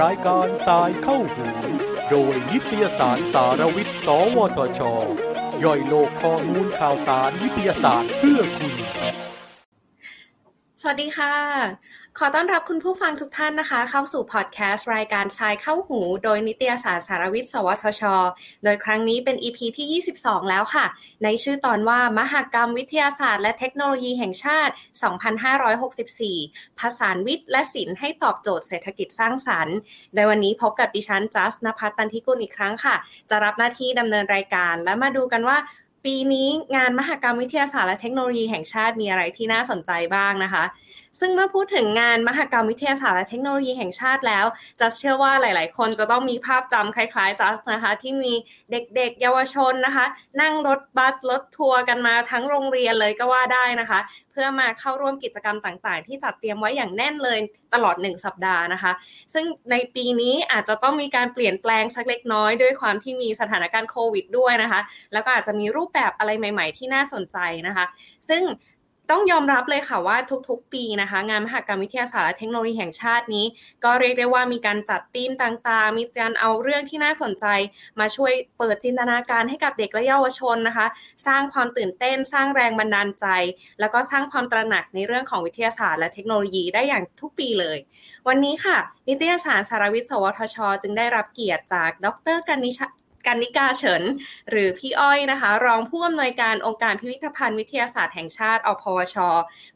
รายการสายเข้าหูโดยนิตยสารสารวิทย์ สวทช ย่อยโลกข้อมูลข่าวสารวิทยาศาสตร์เพื่อคุณ สวัสดีค่ะ ขอต้อนรับคุณผู้ฟังทุกท่านนะคะ เข้าสู่พอดแคสต์รายการทรายเข้าหู โดยนิตยสารสารวิทย์ สวทช โดยครั้งนี้เป็น EP ที่ 22 แล้วค่ะ ในชื่อตอนว่ามหากรรมวิทยาศาสตร์และเทคโนโลยีแห่งชาติ 2564 ผสานวิทย์และศิลป์ให้ตอบโจทย์เศรษฐกิจสร้างสรรค์โดยวันนี้พบกับดิฉันจัสนภัทรตันทิกุลอีกครั้งค่ะ จะรับหน้าที่ดำเนินรายการ และมาดูกันว่าปีนี้งานมหกรรมวิทยาศาสตร์และเทคโนโลยีแห่งชาติมีอะไรที่น่าสนใจบ้างนะคะ ซึ่งเมื่อพูดถึงงานมหกรรมวิทยาศาสตร์และเทคโนโลยีแห่งชาติแล้วจะเชื่อว่าหลาย ๆ คนจะต้องมีภาพจำคล้าย ๆจัสนะคะ ที่มีเด็ก ๆ เยาวชนนะคะ นั่งรถบัสรถทัวร์กันมาทั้งโรงเรียนเลยก็ว่าได้นะคะ เพื่อมาเข้าร่วมกิจกรรมต่าง ๆ ที่จัดเตรียมไว้อย่างแน่นเลยตลอด 1 สัปดาห์นะคะ ซึ่งในปีนี้อาจจะต้องมีการเปลี่ยนแปลงสักเล็กน้อยด้วยความที่มีสถานการณ์โควิดด้วยนะคะ แล้วก็อาจจะมีรูปแบบอะไรใหม่ ๆ ที่น่าสนใจนะคะ ซึ่ง ต้องยอมรับเลยค่ะว่าทุกๆ ปีนะคะ งานมหกรรมวิทยาศาสตร์และเทคโนโลยีแห่งชาตินี้ ก็เรียกได้ว่ามีการจัดธีมต่างๆ มีการเอาเรื่องที่น่าสนใจ มาช่วยเปิดจินตนาการให้กับเด็กและเยาวชนนะคะ สร้างความตื่นเต้น สร้างแรงบันดาลใจ แล้วก็สร้างความตระหนักในเรื่องของวิทยาศาสตร์และเทคโนโลยีได้อย่างทุกปีเลย วันนี้ค่ะ นิตยสารสารวิทย์สวทช จึงได้รับเกียรติจาก ดรกันนิช กันนิกาเฉิน หรือพี่อ้อยนะคะ รองผู้อำนวยการองค์การพิพิธภัณฑ์วิทยาศาสตร์แห่งชาติอพวช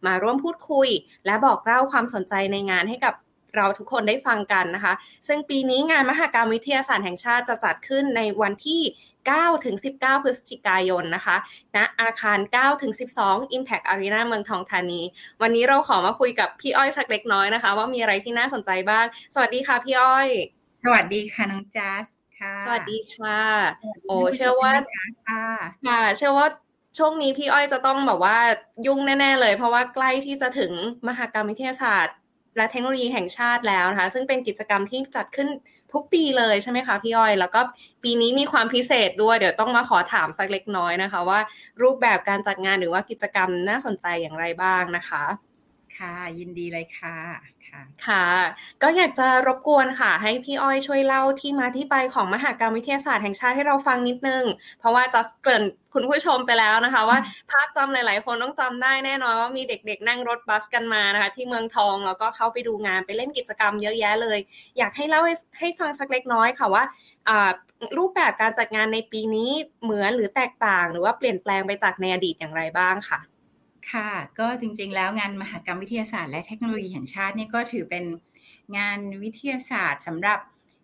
มาร่วมพูดคุย และบอกเล่าความสนใจในงานให้กับเราทุกคนได้ฟังกันนะคะ ซึ่งปีนี้งานมหกรรมวิทยาศาสตร์แห่งชาติจะจัดขึ้นในวันที่ 9 ถึง 19 พฤศจิกายนนะคะณนะอาคาร 9 ถึง 12 Impact Arena เมืองทองธานี วันนี้เราขอมาคุยกับพี่อ้อยสักเล็กน้อยนะคะ ว่ามีอะไรที่น่าสนใจบ้าง สวัสดีค่ะพี่อ้อย สวัสดีค่ะน้องจัส สวัสดีค่ะ โอ้เชื่อว่าค่ะเชื่อว่าช่วงนี้พี่อ้อยจะต้องแบบว่ายุ่งแน่ ๆ เลย เพราะว่าใกล้ที่จะถึงมหากรรมวิทยาศาสตร์ และเทคโนโลยีแห่งชาติแล้วนะคะ ซึ่งเป็นกิจกรรมที่จัดขึ้นทุกปีเลยใช่ไหมคะพี่อ้อย แล้วก็ปีนี้มีความพิเศษด้วย เดี๋ยวต้องมาขอถามสักเล็กน้อยนะคะ ว่ารูปแบบการจัดงานหรือว่ากิจกรรมน่าสนใจอย่างไรบ้างนะคะ ค่ะยินดีเลยค่ะ ค่ะค่ะ ก็อยากจะรบกวนค่ะ ให้พี่อ้อยช่วยเล่าที่มาที่ไปของมหากรรมวิทยาศาสตร์แห่งชาติให้เราฟังนิดนึง เพราะว่าจะเกริ่นคุณผู้ชมไปแล้วนะคะ ว่าภาพจำหลาย ๆ คนต้องจำได้แน่นอนว่ามีเด็ก ๆ นั่งรถบัสกันมานะคะ ที่เมืองทองแล้วก็เข้าไปดูงานไปเล่นกิจกรรมเยอะแยะเลย อยากให้เล่าให้ให้ฟังสักเล็กน้อยค่ะว่ารูปแบบการจัดงานในปีนี้เหมือนหรือแตกต่าง หรือว่าเปลี่ยนแปลงไปจากในอดีตอย่างไรบ้างค่ะ ค่ะ ก็จริงๆ แล้วงานมหกรรมวิทยาศาสตร์และเทคโนโลยีแห่งชาตินี่ก็ถือเป็นงานวิทยาศาสตร์สำหรับ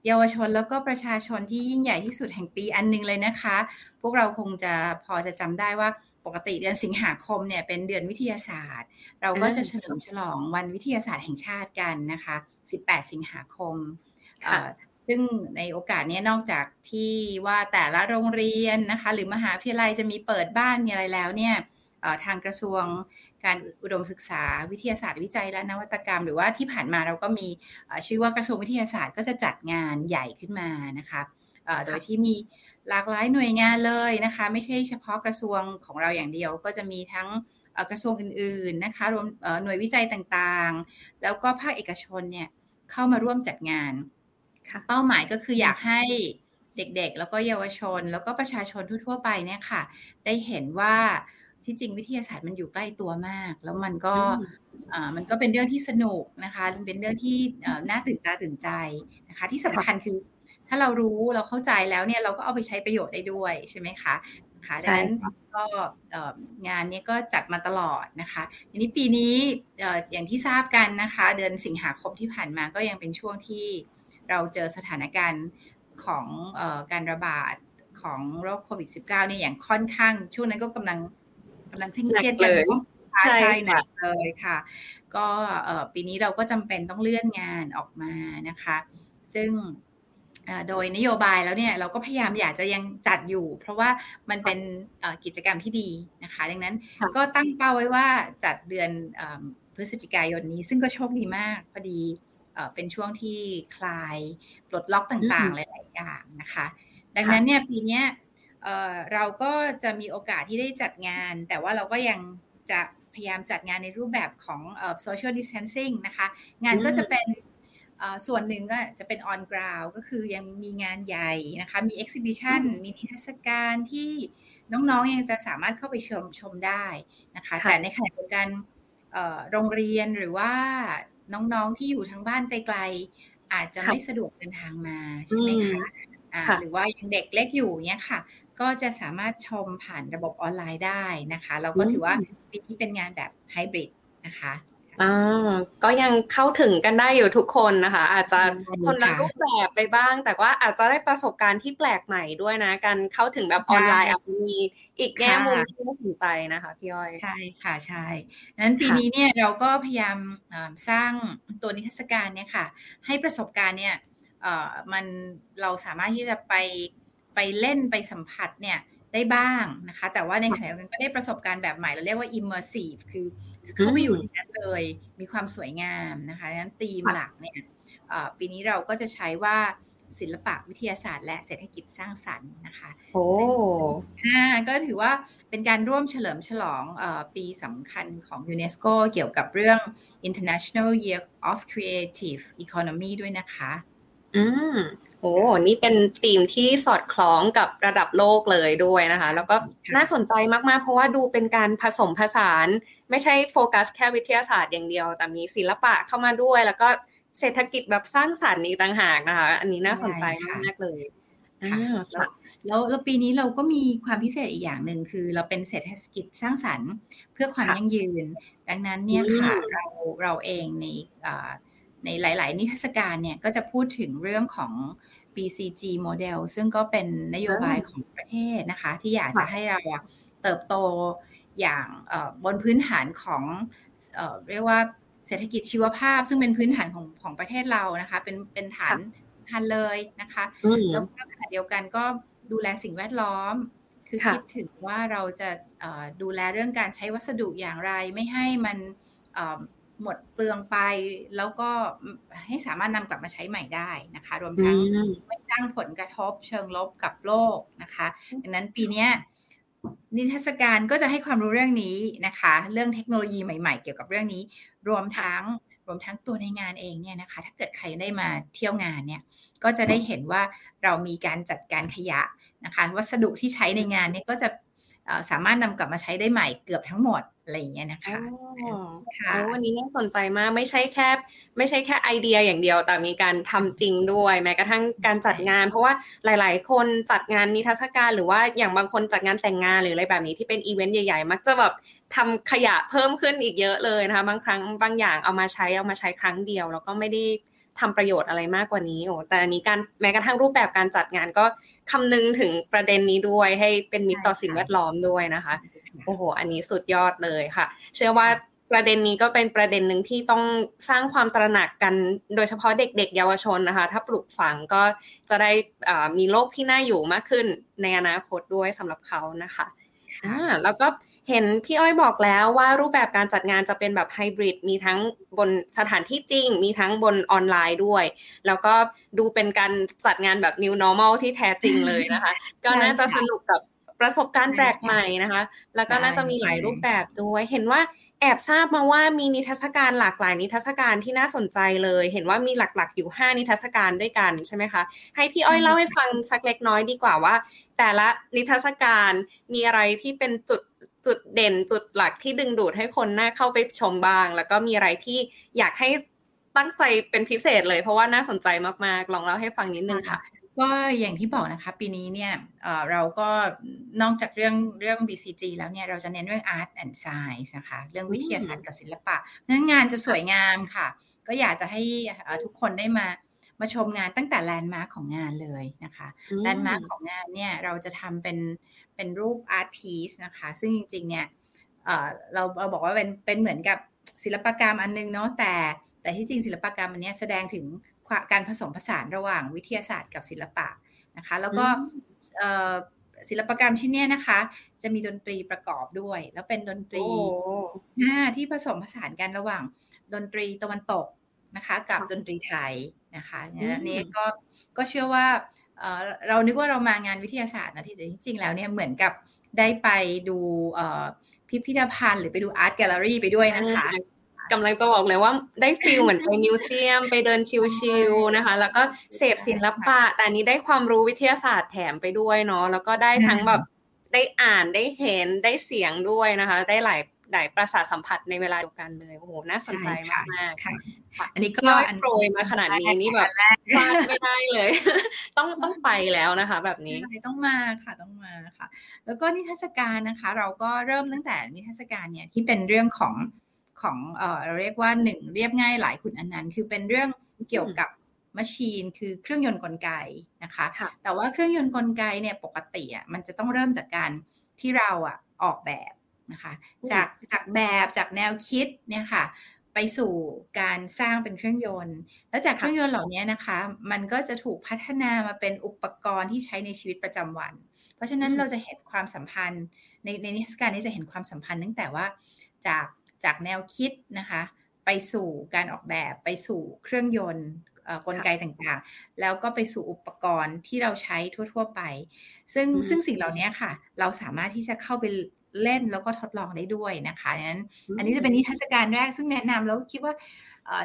เยาวชนแล้วก็ประชาชนที่ยิ่งใหญ่ที่สุดแห่งปีอันนึงเลยนะคะ พวกเราคงจะพอจะจำได้ว่าปกติเดือนสิงหาคมเนี่ยเป็นเดือนวิทยาศาสตร์ เราก็จะเฉลิมฉลองวันวิทยาศาสตร์แห่งชาติกันนะคะ 18 สิงหาคมซึ่งในโอกาสนี้นอกจากที่ว่าแต่ละโรงเรียนนะคะ หรือมหาวิทยาลัยจะมีเปิดบ้านมีอะไรแล้วเนี่ย ทางกระทรวงการอุดมศึกษาวิทยาศาสตร์วิจัยและนวัตกรรม หรือว่าที่ผ่านมาเราก็มีชื่อว่ากระทรวงวิทยาศาสตร์ก็จะจัดงานใหญ่ขึ้นมานะคะโดยที่มีหลากหลายหน่วยงานเลยนะคะ ไม่ใช่เฉพาะกระทรวงของเราอย่างเดียว ก็จะมีทั้งกระทรวงอื่นๆนะคะรวมหน่วยวิจัยต่างๆ แล้วก็ภาคเอกชนเนี่ยเข้ามาร่วมจัดงานเป้าหมายก็คืออยากให้เด็กๆ แล้วก็เยาวชน แล้วก็ประชาชนทั่วๆไปเนี่ยค่ะ ได้เห็นว่า ที่จริงวิทยาศาสตร์มันอยู่ใกล้ตัวมาก แล้วมันก็มันก็เป็นเรื่องที่สนุกนะคะเป็นเรื่องที่น่าตื่นตาตื่นใจนะคะ ที่สำคัญคือ ถ้าเรารู้เราเข้าใจแล้วเนี่ยเราก็เอาไปใช้ประโยชน์ได้ด้วยใช่ไหมคะค่ะดังนั้นก็งานนี้ก็จัดมาตลอดนะคะทีนี้ปีนี้อย่างที่ทราบกันนะคะ เดือนสิงหาคมที่ผ่านมาก็ยังเป็นช่วงที่เราเจอสถานการณ์ของการระบาดของโรคโควิด -19 เนี่ยอย่างค่อนข้างช่วงนั้นก็กำลัง กำลังเคร่งเครียดเลยใช่หนักเลยค่ะ ก็ปีนี้เราก็จำเป็นต้องเลื่อนงานออกมานะคะ ซึ่งโดยนโยบายแล้วเนี่ยเราก็พยายามอยากจะยังจัดอยู่ เพราะว่ามันเป็นกิจกรรมที่ดีนะคะ ดังนั้นก็ตั้งเป้าไว้ว่าจัดเดือนพฤศจิกายนนี้ ซึ่งก็โชคดีมากพอดีเป็นช่วงที่คลายปลดล็อกต่างๆ หลาย ๆ อย่างนะคะ ดังนั้นเนี่ยปีนี้ เราก็จะมีโอกาสที่ได้จัดงาน แต่ว่าเราก็ยังจะพยายามจัดงานในรูปแบบของ social distancing นะคะ งานก็จะเป็นส่วนหนึ่งก็จะเป็น on ground ก็คือยังมีงานใหญ่นะคะ มี exhibition มีนิทรรศการที่น้องๆ ยังจะสามารถเข้าไปชมชมได้นะคะ แต่ในขณะเดียวกันโรงเรียนหรือว่าน้องๆ ที่อยู่ทางบ้านไกลๆอาจจะไม่สะดวกเดินทางมาใช่ไหมคะหรือว่ายังเด็กเล็กอยู่เนี้ยค่ะ ก็จะสามารถชมผ่านระบบออนไลน์ได้นะคะ เราก็ถือว่าปีนี้เป็นงานแบบไฮบริดนะคะอ่าก็ยังเข้าถึงกันได้อยู่ทุกคนนะคะ อาจจะคนละรูปแบบไปบ้าง แต่ว่าอาจจะได้ประสบการณ์ที่แปลกใหม่ด้วยนะ การเข้าถึงแบบออนไลน์อาจจะมีอีกแง่มุมที่น่าสนใจนะคะพี่อ้อยใช่ค่ะใช่นั้นปีนี้เนี่ยเราก็พยายามสร้างตัวนิทรรศการเนี่ยค่ะ ให้ประสบการณ์เนี่ยเอ่อมันเราสามารถที่จะไป ไปเล่นไปสัมผัสเนี่ยได้บ้างนะคะ แต่ว่าในขณะเดียวกันก็ได้ประสบการณ์แบบใหม่ เราเรียกว่า immersive คือเข้าไปอยู่ในนั้นเลย มีความสวยงามนะคะดังนั้นธีมหลักเนี่ยปีนี้เราก็จะใช้ว่าศิลปะวิทยาศาสตร์ และเศรษฐกิจสร้างสรรค์นะคะโอ้ก็ถือว่าเป็นการร่วมเฉลิมฉลองอปีสำคัญของยูเนสโกเกี่ยวกับเรื่อง International Year of Creative Economy ด้วยนะคะ อืมโอ้นี่เป็นธีมที่สอดคล้องกับระดับโลกเลยด้วยนะคะ แล้วก็น่าสนใจมากๆ เพราะว่าดูเป็นการผสมผสาน ไม่ใช่โฟกัสแค่วิทยาศาสตร์อย่างเดียว แต่มีศิลปะเข้ามาด้วย แล้วก็เศรษฐกิจแบบสร้างสรรค์อีกต่างหากนะคะ อันนี้น่าสนใจมากเลยค่ะแล้วแล้วปีนี้เราก็มีความพิเศษอีกอย่างหนึ่งคือเราเป็นเศรษฐกิจสร้างสรรค์ เพื่อความยั่งยืน ดังนั้นเนี่ยค่ะเราเราเองใน ในหลาย ๆ นิทรรศการเนี่ยก็จะพูดถึงเรื่องของ BCG โมเดลซึ่งก็เป็นนโยบายของประเทศนะคะ ที่อยากจะให้เราเติบโตอย่างบนพื้นฐานของเรียกว่าเศรษฐกิจชีวภาพ ซึ่งเป็นพื้นฐานของของประเทศเรานะคะ เป็นเป็นฐานสำคัญเลยนะคะแล้วก็ขณะเดียวกันก็ดูแลสิ่งแวดล้อม คือคิดถึงว่าเราจะดูแลเรื่องการใช้วัสดุอย่างไร ไม่ให้มัน หมดเปลืองไป แล้วก็ให้สามารถนำกลับมาใช้ใหม่ได้นะคะ รวมทั้งไม่สร้างผลกระทบเชิงลบกับโลกนะคะดังนั้นปีนี้นิทรรศการก็จะให้ความรู้เรื่องนี้นะคะ เรื่องเทคโนโลยีใหม่ ๆ เกี่ยวกับเรื่องนี้ รวมทั้งรวมทั้งตัวในงานเองเนี่ยนะคะ ถ้าเกิดใครได้มาเที่ยวงานเนี่ย ก็จะได้เห็นว่าเรามีการจัดการขยะนะคะ วัสดุที่ใช้ในงานเนี่ยก็จะ สามารถนำกลับมาใช้ได้ใหม่เกือบทั้งหมดอะไรอย่างเงี้ยนะคะค่ะวันนี้น่าสนใจมากไม่ใช่แค่ ไม่ใช่แค่ไอเดียอย่างเดียว แต่มีการทำจริงด้วย แม้กระทั่งการจัดงาน เพราะว่าหลาย ๆ คนจัดงานนิทรรศการ หรือว่าอย่างบางคนจัดงานแต่งงานหรืออะไรแบบนี้ที่เป็นอีเวนต์ใหญ่ ๆ มักจะแบบทำขยะเพิ่มขึ้นอีกเยอะเลยนะคะ บางครั้งบางอย่างเอามาใช้เอามาใช้ครั้งเดียว แล้วก็ไม่ได้ทำประโยชน์อะไรมากกว่านี้โอ้แต่อันนี้การแม้กระทั่งรูปแบบการจัดงานก็ คำนึงถึงประเด็นนี้ด้วยให้เป็นมิตรต่อสิ่งแวดล้อมด้วยนะคะ โอ้โห อันนี้สุดยอดเลยค่ะ เชื่อว่าประเด็นนี้ก็เป็นประเด็นหนึ่งที่ต้องสร้างความตระหนักกัน โดยเฉพาะเด็กๆ เยาวชนนะคะ ถ้าปลูกฝังก็จะได้มีโลกที่น่าอยู่มากขึ้นในอนาคตด้วยสำหรับเขานะคะอ่าแล้วก็ เห็นพี่อ้อยบอกแล้วว่ารูปแบบการจัดงานจะเป็นแบบไฮบริดมีทั้งบนสถานที่จริง มีทั้งบนออนไลน์ด้วย แล้วก็ดูเป็นการจัดงานแบบ new normal ที่แท้จริงเลยนะคะ ก็น่าจะสนุกกับประสบการณ์แปลกใหม่นะคะ แล้วก็น่าจะมีหลายรูปแบบด้วย เห็นว่าแอบทราบมาว่ามีนิทรรศการหลากหลายนิทรรศการที่น่าสนใจเลย เห็นว่ามีหลักๆอยู่ 5 นิทรรศการด้วยกันใช่ไหมคะ ให้พี่อ้อยเล่าให้ฟังสักเล็กน้อยดีกว่าว่า แต่ละนิทรรศการมีอะไรที่เป็นจุด จุดเด่นจุดหลักที่ดึงดูดให้คนน่าเข้าไปชมบ้าง แล้วก็มีอะไรที่อยากให้ตั้งใจเป็นพิเศษเลย เพราะว่าน่าสนใจมากๆ ลองเล่าให้ฟังนิดนึงค่ะ ก็อย่างที่บอกนะคะ ปีนี้เนี่ยเราก็นอกจากเรื่องเรื่อง BCG แล้วเนี่ยเราจะเน้นเรื่อง Art and Science นะคะ เรื่องวิทยาศาสตร์กับศิลปะนั้นงานจะสวยงามค่ะ ก็อยากจะให้ทุกคนได้มา มาชมงานตั้งแต่แลนด์มาร์คของงานเลยนะคะแลนด์มาร์คของงานเนี่ยเราจะทำเป็นเป็นรูปอาร์ตพีซนะคะ ซึ่งจริง ๆ เนี่ยเราเราบอกว่าเป็นเป็นเหมือนกับศิลปกรรมอันนึงเนาะแต่แต่ที่จริงศิลปกรรมอันนี้แสดงถึงการผสมผสานระหว่างวิทยาศาสตร์กับศิลปะนะคะ แล้วก็ศิลปกรรมชิ้นนี้นะคะ จะมีดนตรีประกอบด้วย แล้วเป็นดนตรีที่ผสมผสานกันระหว่างดนตรีตะวันตก นะคะกับดนตรีไทยนะคะนี้ก็ก็เชื่อว่าเรานึกว่าเรามางานวิทยาศาสตร์นะที่จริงแล้วเนี่ยเหมือนกับได้ไปดูพิพิธภัณฑ์หรือไปดู art gallery ไปด้วยนะคะกำลังจะบอกเลยว่าได้ feel เหมือนไป museum ไปเดิน chill ๆนะคะ แล้วก็เสพศิลปะ แต่นี้ได้ความรู้วิทยาศาสตร์แถมไปด้วยเนาะแล้วก็ได้ทั้งแบบได้อ่านได้เห็นได้เสียงด้วยนะคะ ได้หลาย หลายประสาทสัมผัสในเวลาเดียวกันเลยโอ้โหน่าสนใจมากมากค่ะอันนี้ก็อันโปรยมาขนาดนี้นี่แบบพลาดไม่ได้เลย ต้องต้องไปแล้วนะคะ แบบนี้ต้องมาค่ะต้องมาค่ะ แล้วก็นิทรรศการนะคะ เราก็เริ่มตั้งแต่นิทรรศการเนี่ยที่เป็นเรื่องของของเออเราเรียกว่าหนึ่งเรียบง่ายหลายคุณอันนั้นคือเป็นเรื่องเกี่ยวกับมชีนคือเครื่องยนต์กลไกนะคะคะแต่ว่าเครื่องยนต์กลไกเนี่ยปกติอะมันจะต้องเริ่มจากการที่เราอะออกแบบ นะคะจากจากแบบจากแนวคิดเนี่ยค่ะไปสู่การสร้างเป็นเครื่องยนต์ แล้วจากเครื่องยนต์เหล่านี้นะคะ มันก็จะถูกพัฒนามาเป็นอุปกรณ์ที่ใช้ในชีวิตประจำวัน เพราะฉะนั้นเราจะเห็นความสัมพันธ์ ในในนิทรรศการนี้จะเห็นความสัมพันธ์ตั้งแต่ว่าจากจากแนวคิดนะคะ ไปสู่การออกแบบไปสู่เครื่องยนต์กลไกต่างๆ แล้วก็ไปสู่อุปกรณ์ที่เราใช้ทั่ว ๆ ไป ซึ่งซึ่งสิ่งเหล่านี้ค่ะ เราสามารถที่จะเข้าไป เล่นแล้วก็ทดลองได้ด้วยนะคะงั้น อันนี้จะเป็นนิทรรศการแรกซึ่งแนะนำแล้วคิดว่า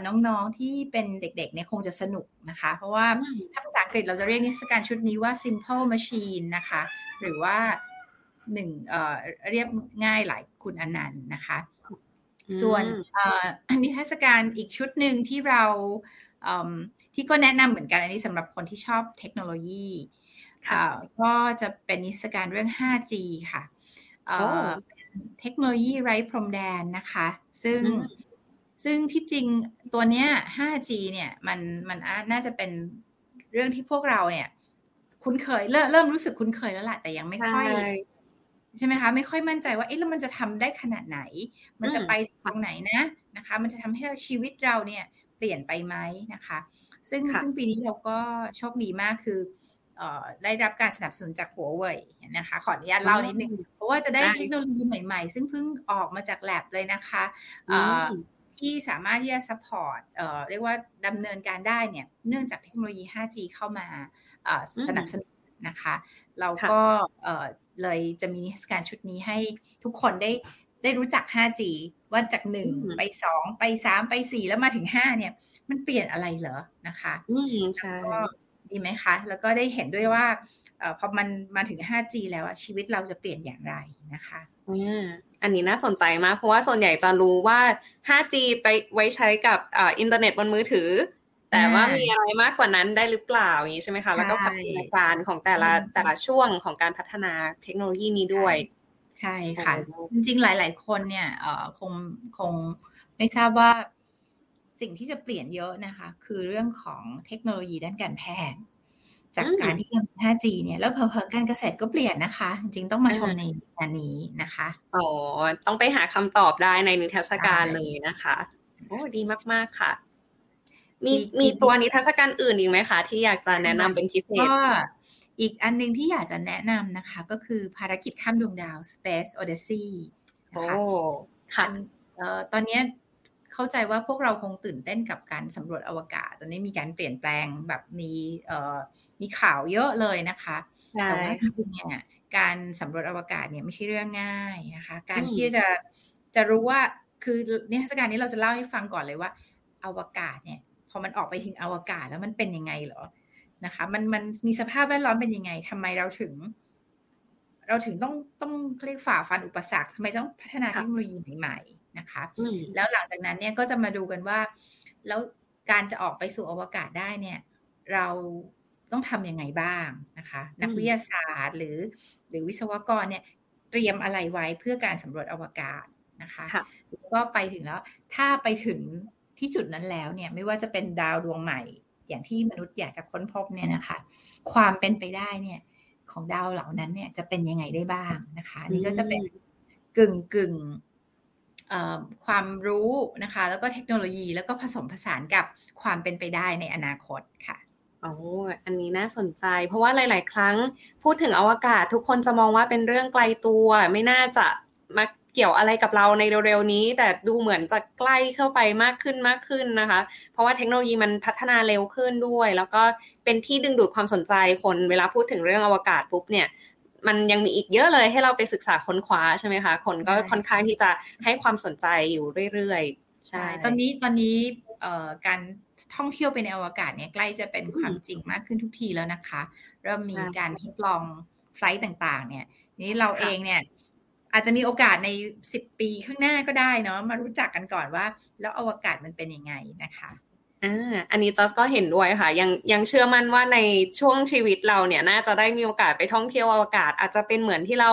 น้องๆที่เป็นเด็กๆเนี่ยคงจะสนุกนะคะ เพราะว่าถ้าภาษาอังกฤษเราจะเรียกนิทรรศการชุดนี้ว่า simple machine นะคะ หรือว่าหนึ่งเรียบง่ายหลายคุณอนันต์นะคะ ส่วนนิทรรศการอีกชุดหนึ่งที่เราที่ก็แนะนำเหมือนกันอันนี้สำหรับคนที่ชอบเทคโนโลยีก็จะเป็นนิทรรศการเรื่อง 5G ค่ะ เทคโนโลยีไร้พรมแดนนะคะ ซึ่งซึ่งที่จริงตัวเนี้ย 5G เนี่ยมันมันน่าจะเป็นเรื่องที่พวกเราเนี่ย คุ้นเคยเริ่มเริ่มรู้สึกคุ้นเคยแล้วแหละแต่ยังไม่ค่อยใช่ไหมคะไม่ค่อยมั่นใจว่าเอ๊ะแล้วมันจะทำได้ขนาดไหน มันจะไปทางไหนนะนะคะ มันจะทำให้ชีวิตเราเนี่ย เปลี่ยนไปไหมนะคะ ซึ่งซึ่งปีนี้เราก็โชคดีมากคือ ได้รับการสนับสนุนจากหัวเว่ยนะคะ ขออนุญาตเล่านิดนึง เพราะว่าจะได้เทคโนโลยีใหม่ๆ ซึ่งเพิ่งออกมาจากแล็บเลยนะคะที่สามารถที่จะ support เรียกว่าดำเนินการได้เนี่ย เนื่องจากเทคโนโลยี 5G เข้ามาสนับสนุนนะคะ เราก็เลยจะมีนิทรรศการชุดนี้ให้ทุกคนได้ได้รู้จัก 5G ว่าจากหนึ่งไปสองไปสามไปสี่แล้วมาถึงห้าเนี่ย มันเปลี่ยนอะไรเหรอนะคะ อืมใช่ ดีไหมคะ แล้วก็ได้เห็นด้วยว่าพอมันมาถึง 5G แล้วชีวิตเราจะเปลี่ยนอย่างไรนะคะอันนี้น่าสนใจมาก เพราะว่าส่วนใหญ่จะรู้ว่า 5G ไปไว้ใช้กับอินเทอร์เน็ตบนมือถือ แต่ว่ามีอะไรมากกว่านั้นได้หรือเปล่าอย่างนี้ใช่ไหมคะ แล้วก็พัฒนาการของแต่ละแต่ละช่วงของการพัฒนาเทคโนโลยีนี้ด้วย ใช่ค่ะ จริงๆ หลาย ๆ คนเนี่ยคงคงไม่ทราบว่า สิ่งที่จะเปลี่ยนเยอะนะคะ คือเรื่องของเทคโนโลยีด้านการแพทย์จากการที่ยัง 5G เนี่ยแล้วเพอๆการเกษตรก็เปลี่ยนนะคะ จริงต้องมาชมในงานนี้นะคะอ๋อต้องไปหาคำตอบได้ในนิทรรศการเลยนะคะโอ้ดีมาก ๆ ค่ะ มีมีตัวนิทรรศการอื่นอีกไหมคะ ที่อยากจะแนะนำเป็นพิเศษก็อีกอันนึงที่อยากจะแนะนำนะคะ ก็คือภารกิจข้ามดวงดาว Space Odyssey นะคะค่ะตอนนี้ เข้าใจว่าพวกเราคงตื่นเต้นกับการสำรวจอวกาศ ตอนนี้มีการเปลี่ยนแปลงแบบมีมีข่าวเยอะเลยนะคะแต่ว่าจริงเนี่ยการสำรวจอวกาศเนี่ยไม่ใช่เรื่องง่ายนะคะ การที่จะจะรู้ว่าคือนิทรรศการนี้เราจะเล่าให้ฟังก่อนเลยว่า อวกาศเนี่ย พอมันออกไปถึงอวกาศแล้วมันเป็นยังไงเหรอนะคะ มันมันมีสภาพแวดล้อมเป็นยังไงทำไมเราถึง เราถึงต้องต้องเรียกฝ่าฟันอุปสรรคทำไมต้องพัฒนาเทคโนโลยีใหม่ นะคะ แล้วหลังจากนั้นเนี่ยก็จะมาดูกันว่า แล้วการจะออกไปสู่อวกาศได้เนี่ย เราต้องทำยังไงบ้างนะคะ นักวิทยาศาสตร์หรือ หรือวิศวกรเนี่ยเตรียมอะไรไว้เพื่อการสำรวจอวกาศนะคะแล้วก็ไปถึงแล้ว ถ้าไปถึงที่จุดนั้นแล้วเนี่ยไม่ว่าจะเป็นดาวดวงใหม่ อย่างที่มนุษย์อยากจะค้นพบเนี่ยนะคะ ความเป็นไปได้เนี่ยของดาวเหล่านั้นเนี่ยจะเป็นยังไงได้บ้างนะคะ นี่ก็จะเป็นกึ่งกึ่ง ความรู้นะคะ แล้วก็เทคโนโลยีแล้วก็ผสมผสานกับความเป็นไปได้ในอนาคตค่ะโอ้อันนี้น่าสนใจ เพราะว่าหลาย ๆ ครั้งพูดถึงอวกาศทุกคนจะมองว่าเป็นเรื่องไกลตัว ไม่น่าจะมาเกี่ยวอะไรกับเราในเร็ว ๆ นี้ แต่ดูเหมือนจะใกล้เข้าไปมากขึ้นมากขึ้นนะคะ เพราะว่าเทคโนโลยีมันพัฒนาเร็วขึ้นด้วย แล้วก็เป็นที่ดึงดูดความสนใจคนเวลาพูดถึงเรื่องอวกาศปุ๊บเนี่ย มันยังมีอีกเยอะเลยให้เราไปศึกษาค้นคว้าใช่ไหมคะคนก็ค่อนข้างที่จะให้ความสนใจอยู่เรื่อยๆใช่ตอนนี้ตอนนี้การท่องเที่ยวไปในอวกาศเนี่ยใกล้จะเป็นความจริงมากขึ้นทุกทีแล้วนะคะ เริ่มมีการทดลองไฟล์ต่างๆ เนี่ย นี้เราเองเนี่ยอาจจะมีโอกาสในสิบปีข้างหน้าก็ได้เนาะมารู้จักกันก่อนว่า แล้วอวกาศมันเป็นยังไงนะคะ อ่าอันนี้จอสก็เห็นด้วยค่ะ ยังยังเชื่อมั่นว่าในช่วงชีวิตเราเนี่ยน่าจะได้มีโอกาสไปท่องเที่ยวอวกาศ อาจจะเป็นเหมือนที่เรา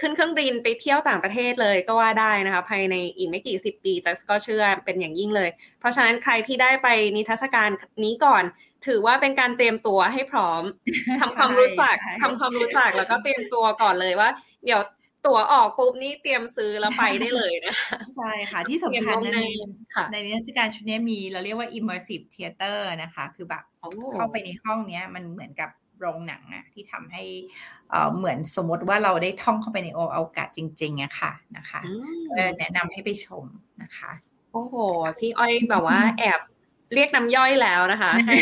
ขึ้นเครื่องบินไปเที่ยวต่างประเทศเลยก็ว่าได้นะคะ ภายในอีกไม่กี่สิบปีจัสก็เชื่อเป็นอย่างยิ่งเลย เพราะฉะนั้นใครที่ได้ไปนิทรรศการนี้ก่อน ถือว่าเป็นการเตรียมตัวให้พร้อมทำความรู้จักทำความรู้จักแล้วก็เตรียมตัวก่อนเลยว่า เดี๋ยว ตั๋วออกปุ๊บนี่เตรียมซื้อแล้วไปได้เลยนะใช่ค่ะ ที่สำคัญในในนิทรรศการชุดนี้มีเราเรียกว่า immersive theater นะคะ คือแบบเข้าไปในห้องเนี้ย มันเหมือนกับโรงหนังอะที่ทำให้เหมือนสมมติว่าเราได้ท่องเข้าไปในโออากาศจริงๆอะค่ะนะคะแนะนำให้ไปชมนะคะ โอ้โห พี่อ้อยแบบว่าแอบ เรียกน้ำย่อยแล้วนะคะ ให้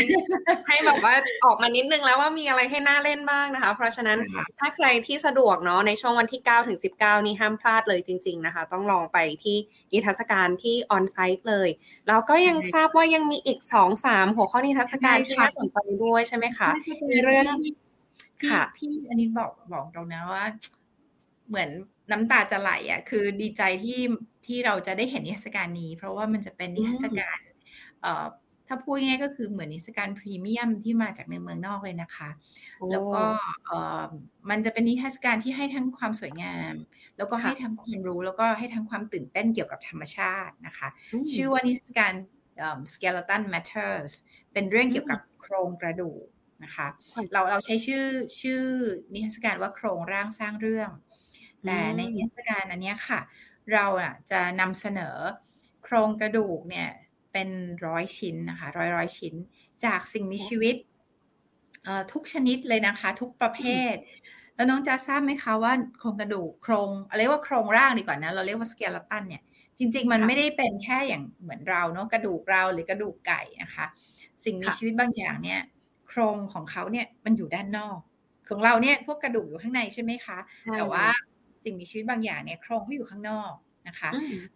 ให้แบบว่าออกมานิดนึงแล้วว่ามีอะไรให้น่าเล่นบ้างนะคะ เพราะฉะนั้นถ้าใครที่สะดวกเนาะในช่วงวันที่9ถึง19 นี้ห้ามพลาดเลยจริง ๆนะคะ ต้องลองไปที่นิทรรศการที่ออนไซต์เลย แล้วก็ยังทราบว่ายังมีอีกสองสามหัวข้อนิทรรศการที่น่าสนใจด้วยใช่ไหมคะในเรื่องค่ะที่อันนี้บอกบอกเรานะว่า เหมือนน้ำตาจะไหลอะ คือดีใจที่ที่เราจะได้เห็นนิทรรศการนี้ เพราะว่ามันจะเป็นนิทรรศการ ถ้าพูดง่ายก็คือเหมือนนิสการพรีเมียมที่มาจากในเมืองนอกเลยนะคะ แล้วก็มันจะเป็นนิทรรศการที่ให้ทั้งความสวยงาม แล้วก็ให้ทั้งความรู้แล้วก็ให้ทั้งความตื่นเต้นเกี่ยวกับธรรมชาตินะคะ ชื่อว่านิทรรศการ skeleton matters เป็นเรื่องเกี่ยวกับโครงกระดูกนะคะ เราเราใช้ชื่อชื่อนิทรรศการว่าโครงร่างสร้างเรื่อง แต่ในนิทรรศการอันนี้ค่ะ เราอะจะนำเสนอโครงกระดูกเนี่ย เป็นร้อยชิ้นนะคะร้อยร้อยชิ้น จากสิ่งมีชีวิตทุกชนิดเลยนะคะ ทุกประเภท แล้วน้องจะทราบไหมคะว่าโครงกระดูกโครงอะไรว่าโครงร่างดีกว่านะ เราเรียกว่าสเกลตันเนี่ยจริง ๆ มันไม่ได้เป็นแค่อย่างเหมือนเราเนาะกระดูกเราหรือกระดูกไก่นะคะ สิ่งมีชีวิตบางอย่างเนี่ย โครงของเขาเนี่ยมันอยู่ด้านนอกของเราเนี่ยพวกกระดูกอยู่ข้างในใช่ไหมคะ แต่ว่าสิ่งมีชีวิตบางอย่างเนี่ยโครงเขาอยู่ข้างนอก นะคะ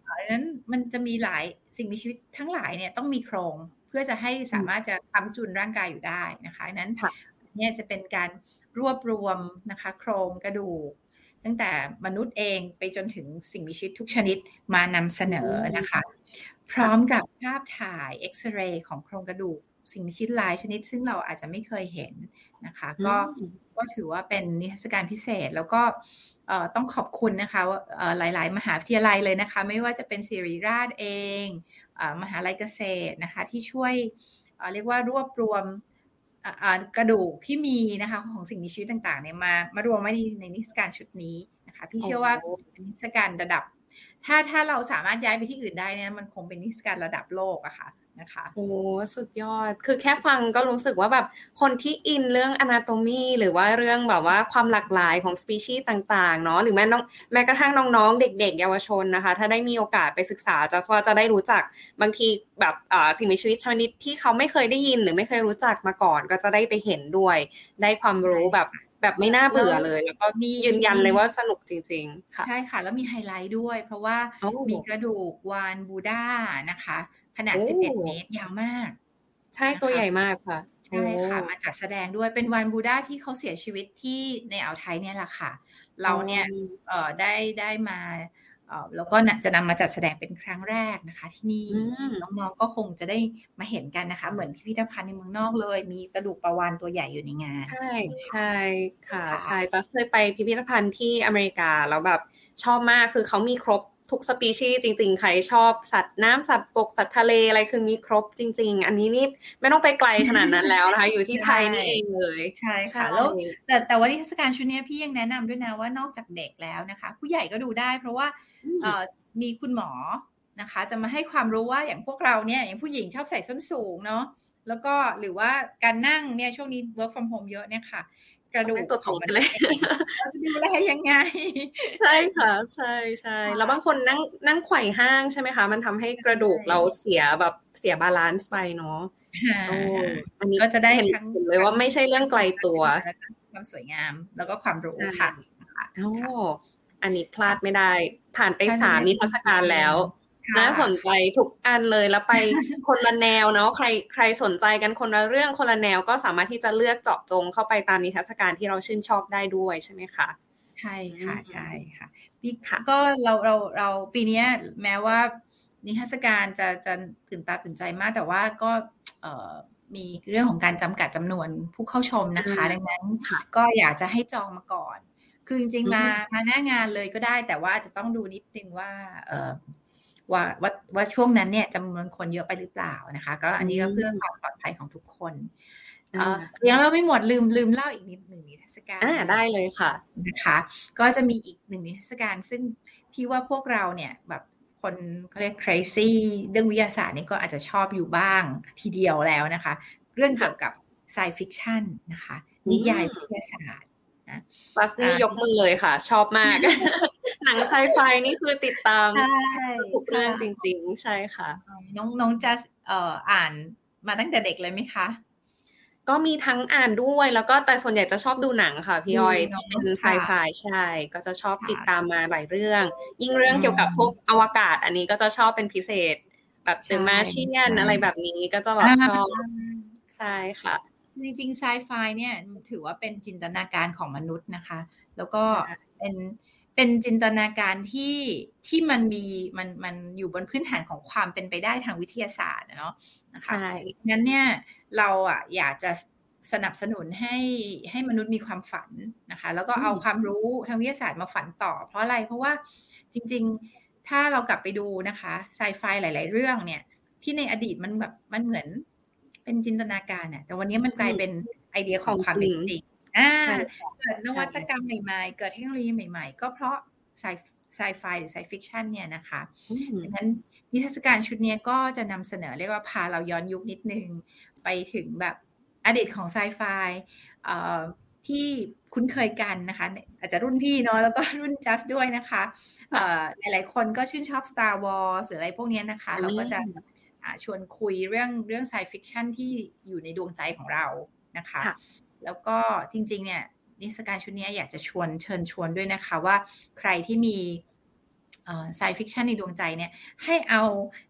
ดังนั้นมันจะมีหลายสิ่งมีชีวิตทั้งหลายเนี่ยต้องมีโครงเพื่อจะให้สามารถจะทำจุนร่างกายอยู่ได้นะคะนั้นเนี่ยจะเป็นการรวบรวมนะคะโครงกระดูกตั้งแต่มนุษย์เองไปจนถึงสิ่งมีชีวิตทุกชนิดมานำเสนอนะคะ พร้อมกับภาพถ่ายเอ็กซเรย์ของโครงกระดูก สิ่งมีชีวิตหลายชนิด ซึ่งเราอาจจะไม่เคยเห็นนะคะ ก็ก็ถือว่าเป็นนิทรรศการพิเศษแล้วก็ ต้องขอบคุณนะคะหลาย ๆ มหาวิทยาลัยเลยนะคะ ไม่ว่าจะเป็นศิริราชเองมหาลัยเกษตรนะคะที่ช่วยเรียกว่ารวบรวมกระดูกที่มีนะคะของสิ่งมีชีวิตต่าง ๆ เนี่ยมามารวมไว้ในในนิทรรศการชุดนี้นะคะพี่เชื่อว่าเป็นนิทรรศการระดับ ถ้าถ้าเราสามารถย้ายไปที่อื่นได้เนี่ยมันคงเป็นนิทรรศการระดับโลกอะค่ะนะคะโอ้สุดยอดคือแค่ฟังก็รู้สึกว่าแบบคนที่อินเรื่องอนาโตมีหรือว่าเรื่องแบบว่าความหลากหลายของสปีชีส์ต่างๆเนาะหรือแม้น้องแม้กระทั่งน้องๆ เด็ก ๆ เยาวชนนะคะ ถ้าได้มีโอกาสไปศึกษาจะว่าจะได้รู้จักบางทีแบบสิ่งมีชีวิตชนิดที่เขาไม่เคยได้ยินหรือไม่เคยรู้จักมาก่อน ก็จะได้ไปเห็นด้วย ได้ความรู้แบบ แบบไม่น่าเบื่อเลย แล้วก็มียืนยันเลยว่าสนุกจริงๆค่ะใช่ค่ะแล้วมีไฮไลท์ด้วย เพราะว่ามีกระดูกวานบูดานะคะ ขนาด 11 เมตรยาวมาก ใช่ตัวใหญ่มากค่ะ ใช่ค่ะมาจัดแสดงด้วยเป็นวันบูดาที่เขาเสียชีวิตที่ในอ่าวไทยเนี่ยแหละค่ะ เราเนี่ยเอ่อได้ได้มาเอ่อ แล้วก็จะนำมาจัดแสดงเป็นครั้งแรกนะคะ ที่นี่น้องๆก็คงจะได้มาเห็นกันนะคะ เหมือนพิพิธภัณฑ์ในเมืองนอกเลย มีกระดูกปลาวานตัวใหญ่อยู่ในงาน ใช่ใช่ค่ะใช่จะเคยไปพิพิธภัณฑ์ที่อเมริกาแล้วแบบชอบมากคือเขามีครบ ทุกสปีชีส์จริง ๆ ใครชอบสัตว์น้ำสัตว์ปกสัตว์ทะเลอะไรคือมีครบจริง ๆ อันนี้นี่ไม่ต้องไปไกลขนาดนั้นแล้วนะคะ อยู่ที่ไทยนี่เองเลยใช่ค่ะแล้วแต่แต่ว่านิทรรศการชุดนี้พี่ยังแนะนำด้วยนะว่านอกจากเด็กแล้วนะคะ ผู้ใหญ่ก็ดูได้เพราะว่ามีคุณหมอนะคะ จะมาให้ความรู้ว่าอย่างพวกเราเนี่ยอย่างผู้หญิงชอบใส่ส้นสูงเนาะแล้วก็หรือว่าการนั่งเนี่ยช่วงนี้ work from home เยอะเนี่ยค่ะ กระดูกตัวของมันเลยจะดูแลยังไง ใช่ค่ะ ใช่ใช่แล้วบางคนนั่งนั่งไขว่ห้างใช่ไหมคะ มันทำให้กระดูกเราเสียแบบเสีย balance ไปเนาะอันนี้ก็จะได้เห็นเลยว่าไม่ใช่เรื่องไกลตัวแบบความสวยงาม แล้วก็ความรู้ค่ะโอ้อันนี้พลาดไม่ได้ ผ่านไปสามนิทรรศการแล้ว น่าสนใจทุกอันเลยแล้วไปคนละแนวเนาะใครใครสนใจกันคนละเรื่องคนละแนวก็สามารถที่จะเลือกเจาะจงเข้าไปตามนิทรรศการที่เราชื่นชอบได้ด้วยใช่ไหมคะใช่ค่ะใช่ค่ะปีก็เราเราเราปีนี้แม้ว่านิทรรศการจะจะตื่นตาตื่นใจมาก แต่ว่าก็เออมีเรื่องของการจำกัดจำนวนผู้เข้าชมนะคะ ดังนั้นก็อยากจะให้จองมาก่อน คือจริงๆมามาหน้างานเลยก็ได้ แต่ว่าจะต้องดูนิดนึงว่าเออ ว่าว่าว่าช่วงนั้นเนี่ยจำนวนคนเยอะไปหรือเปล่านะคะ ก็อันนี้ก็เพื่อความปลอดภัยของทุกคนยังเราไม่หมดลืมลืมเล่าอีกนิดหนึ่งนิทรรศการอ่าได้เลยค่ะนะคะก็จะมีอีกหนึ่งนิทรรศการซึ่งพี่ว่าพวกเราเนี่ยแบบคนเขาเรียก crazy เรื่องวิทยาศาสตร์นี่ก็อาจจะชอบอยู่บ้างทีเดียวแล้วนะคะ เรื่องเกี่ยวกับ science fiction นะคะ นิยายวิทยาศาสตร์นะปัสนี่ยกมือเลยค่ะ ชอบมาก หนังไซไฟนี่คือติดตามทุกเรื่องจริง ๆ ใช่ค่ะ น้องน้องจะเอ่ออ่านมาตั้งแต่เด็กเลยไหมคะก็มีทั้งอ่านด้วยแล้วก็แต่ส่วนใหญ่จะชอบดูหนังค่ะพี่อ้อยที่เป็นไซไฟใช่ ก็จะชอบติดตามมาหลายเรื่อง ยิ่งเรื่องเกี่ยวกับพวกอวกาศ อันนี้ก็จะชอบเป็นพิเศษ แบบเดอะมาเชียนอะไรแบบนี้ก็จะแบบชอบใช่ค่ะ จริงๆไซไฟเนี่ยถือว่าเป็นจินตนาการของมนุษย์นะคะ แล้วก็เป็น เป็นจินตนาการที่ที่มันมีมันมันอยู่บนพื้นฐานของความเป็นไปได้ทางวิทยาศาสตร์เนาะนะคะงั้นเนี่ยเราอะอยากจะสนับสนุนให้ให้มนุษย์มีความฝันนะคะ แล้วก็เอาความรู้ทางวิทยาศาสตร์มาฝันต่อ เพราะอะไรเพราะว่าจริง ๆ ถ้าเรากลับไปดูนะคะไซไฟหลาย ๆ เรื่องเนี่ย ที่ในอดีตมันแบบมันเหมือนเป็นจินตนาการเนี่ยแต่วันนี้มันกลายเป็นไอเดียของความเป็นจริงอ่า เกิดนวัตกรรมใหม่ๆ เกิดเทคโนโลยีใหม่ๆ ก็เพราะ sci- sci-fi หรือ sci-fiction เนี่ยนะคะดังนั้นนิทรรศการชุดนี้ก็จะนำเสนอเรียกว่าพาเราย้อนยุคนิดนึง ไปถึงแบบอดีตของไซไฟที่คุ้นเคยกันนะคะ อาจจะรุ่นพี่เนาะแล้วก็รุ่นจัสด้วยนะคะหลายๆคนก็ชื่นชอบ Star Wars หรืออะไรพวกนี้นะคะ เราก็จะชวนคุยเรื่องเรื่อง sci-fiction ที่อยู่ในดวงใจของเรานะคะ แล้วก็จริง ๆ เนี่ยนิทรรศการชุดนี้อยากจะชวนเชิญชวนด้วยนะคะว่าใครที่มี sci-fiction ในดวงใจเนี่ยให้เอา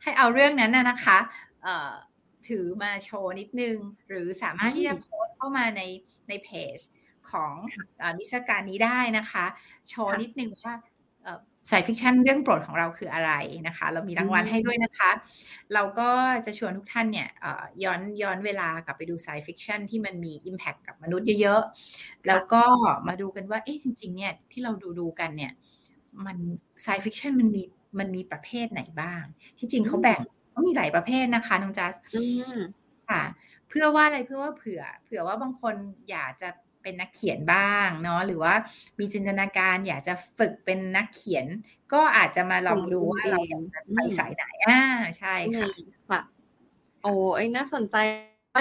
ให้เอาเรื่องนั้นนะคะถือมาโชว์นิดนึง หรือสามารถที่จะโพสต์เข้ามาในในเพจของนิทรรศการนี้ได้นะคะ โชว์นิดนึงว่า sci-fiction เรื่องโปรดของเราคืออะไรนะคะ เรามีรางวัลให้ด้วยนะคะ เราก็จะชวนทุกท่านเนี่ยย้อนย้อนเวลากลับไปดู sci-fiction ที่มันมี Impact กับมนุษย์เยอะๆ แล้วก็มาดูกันว่าเอ๊ะจริง ๆ เนี่ยที่เราดูดูกันเนี่ยมัน sci-fiction มันมีมันมีประเภทไหนบ้าง ที่จริงเขาแบ่งเขามีหลายประเภทนะคะน้องจัสค่ะเพื่อว่าอะไรเพื่อว่าเผื่อ เผื่อว่าบางคนอยากจะ เป็นนักเขียนบ้างเนาะหรือว่ามีจินตนาการอยากจะฝึกเป็นนักเขียน ก็อาจจะมาลองดูว่าเราจะไปสายไหนอ่าใช่ค่ะค่ะโอ้ยน่าสนใจ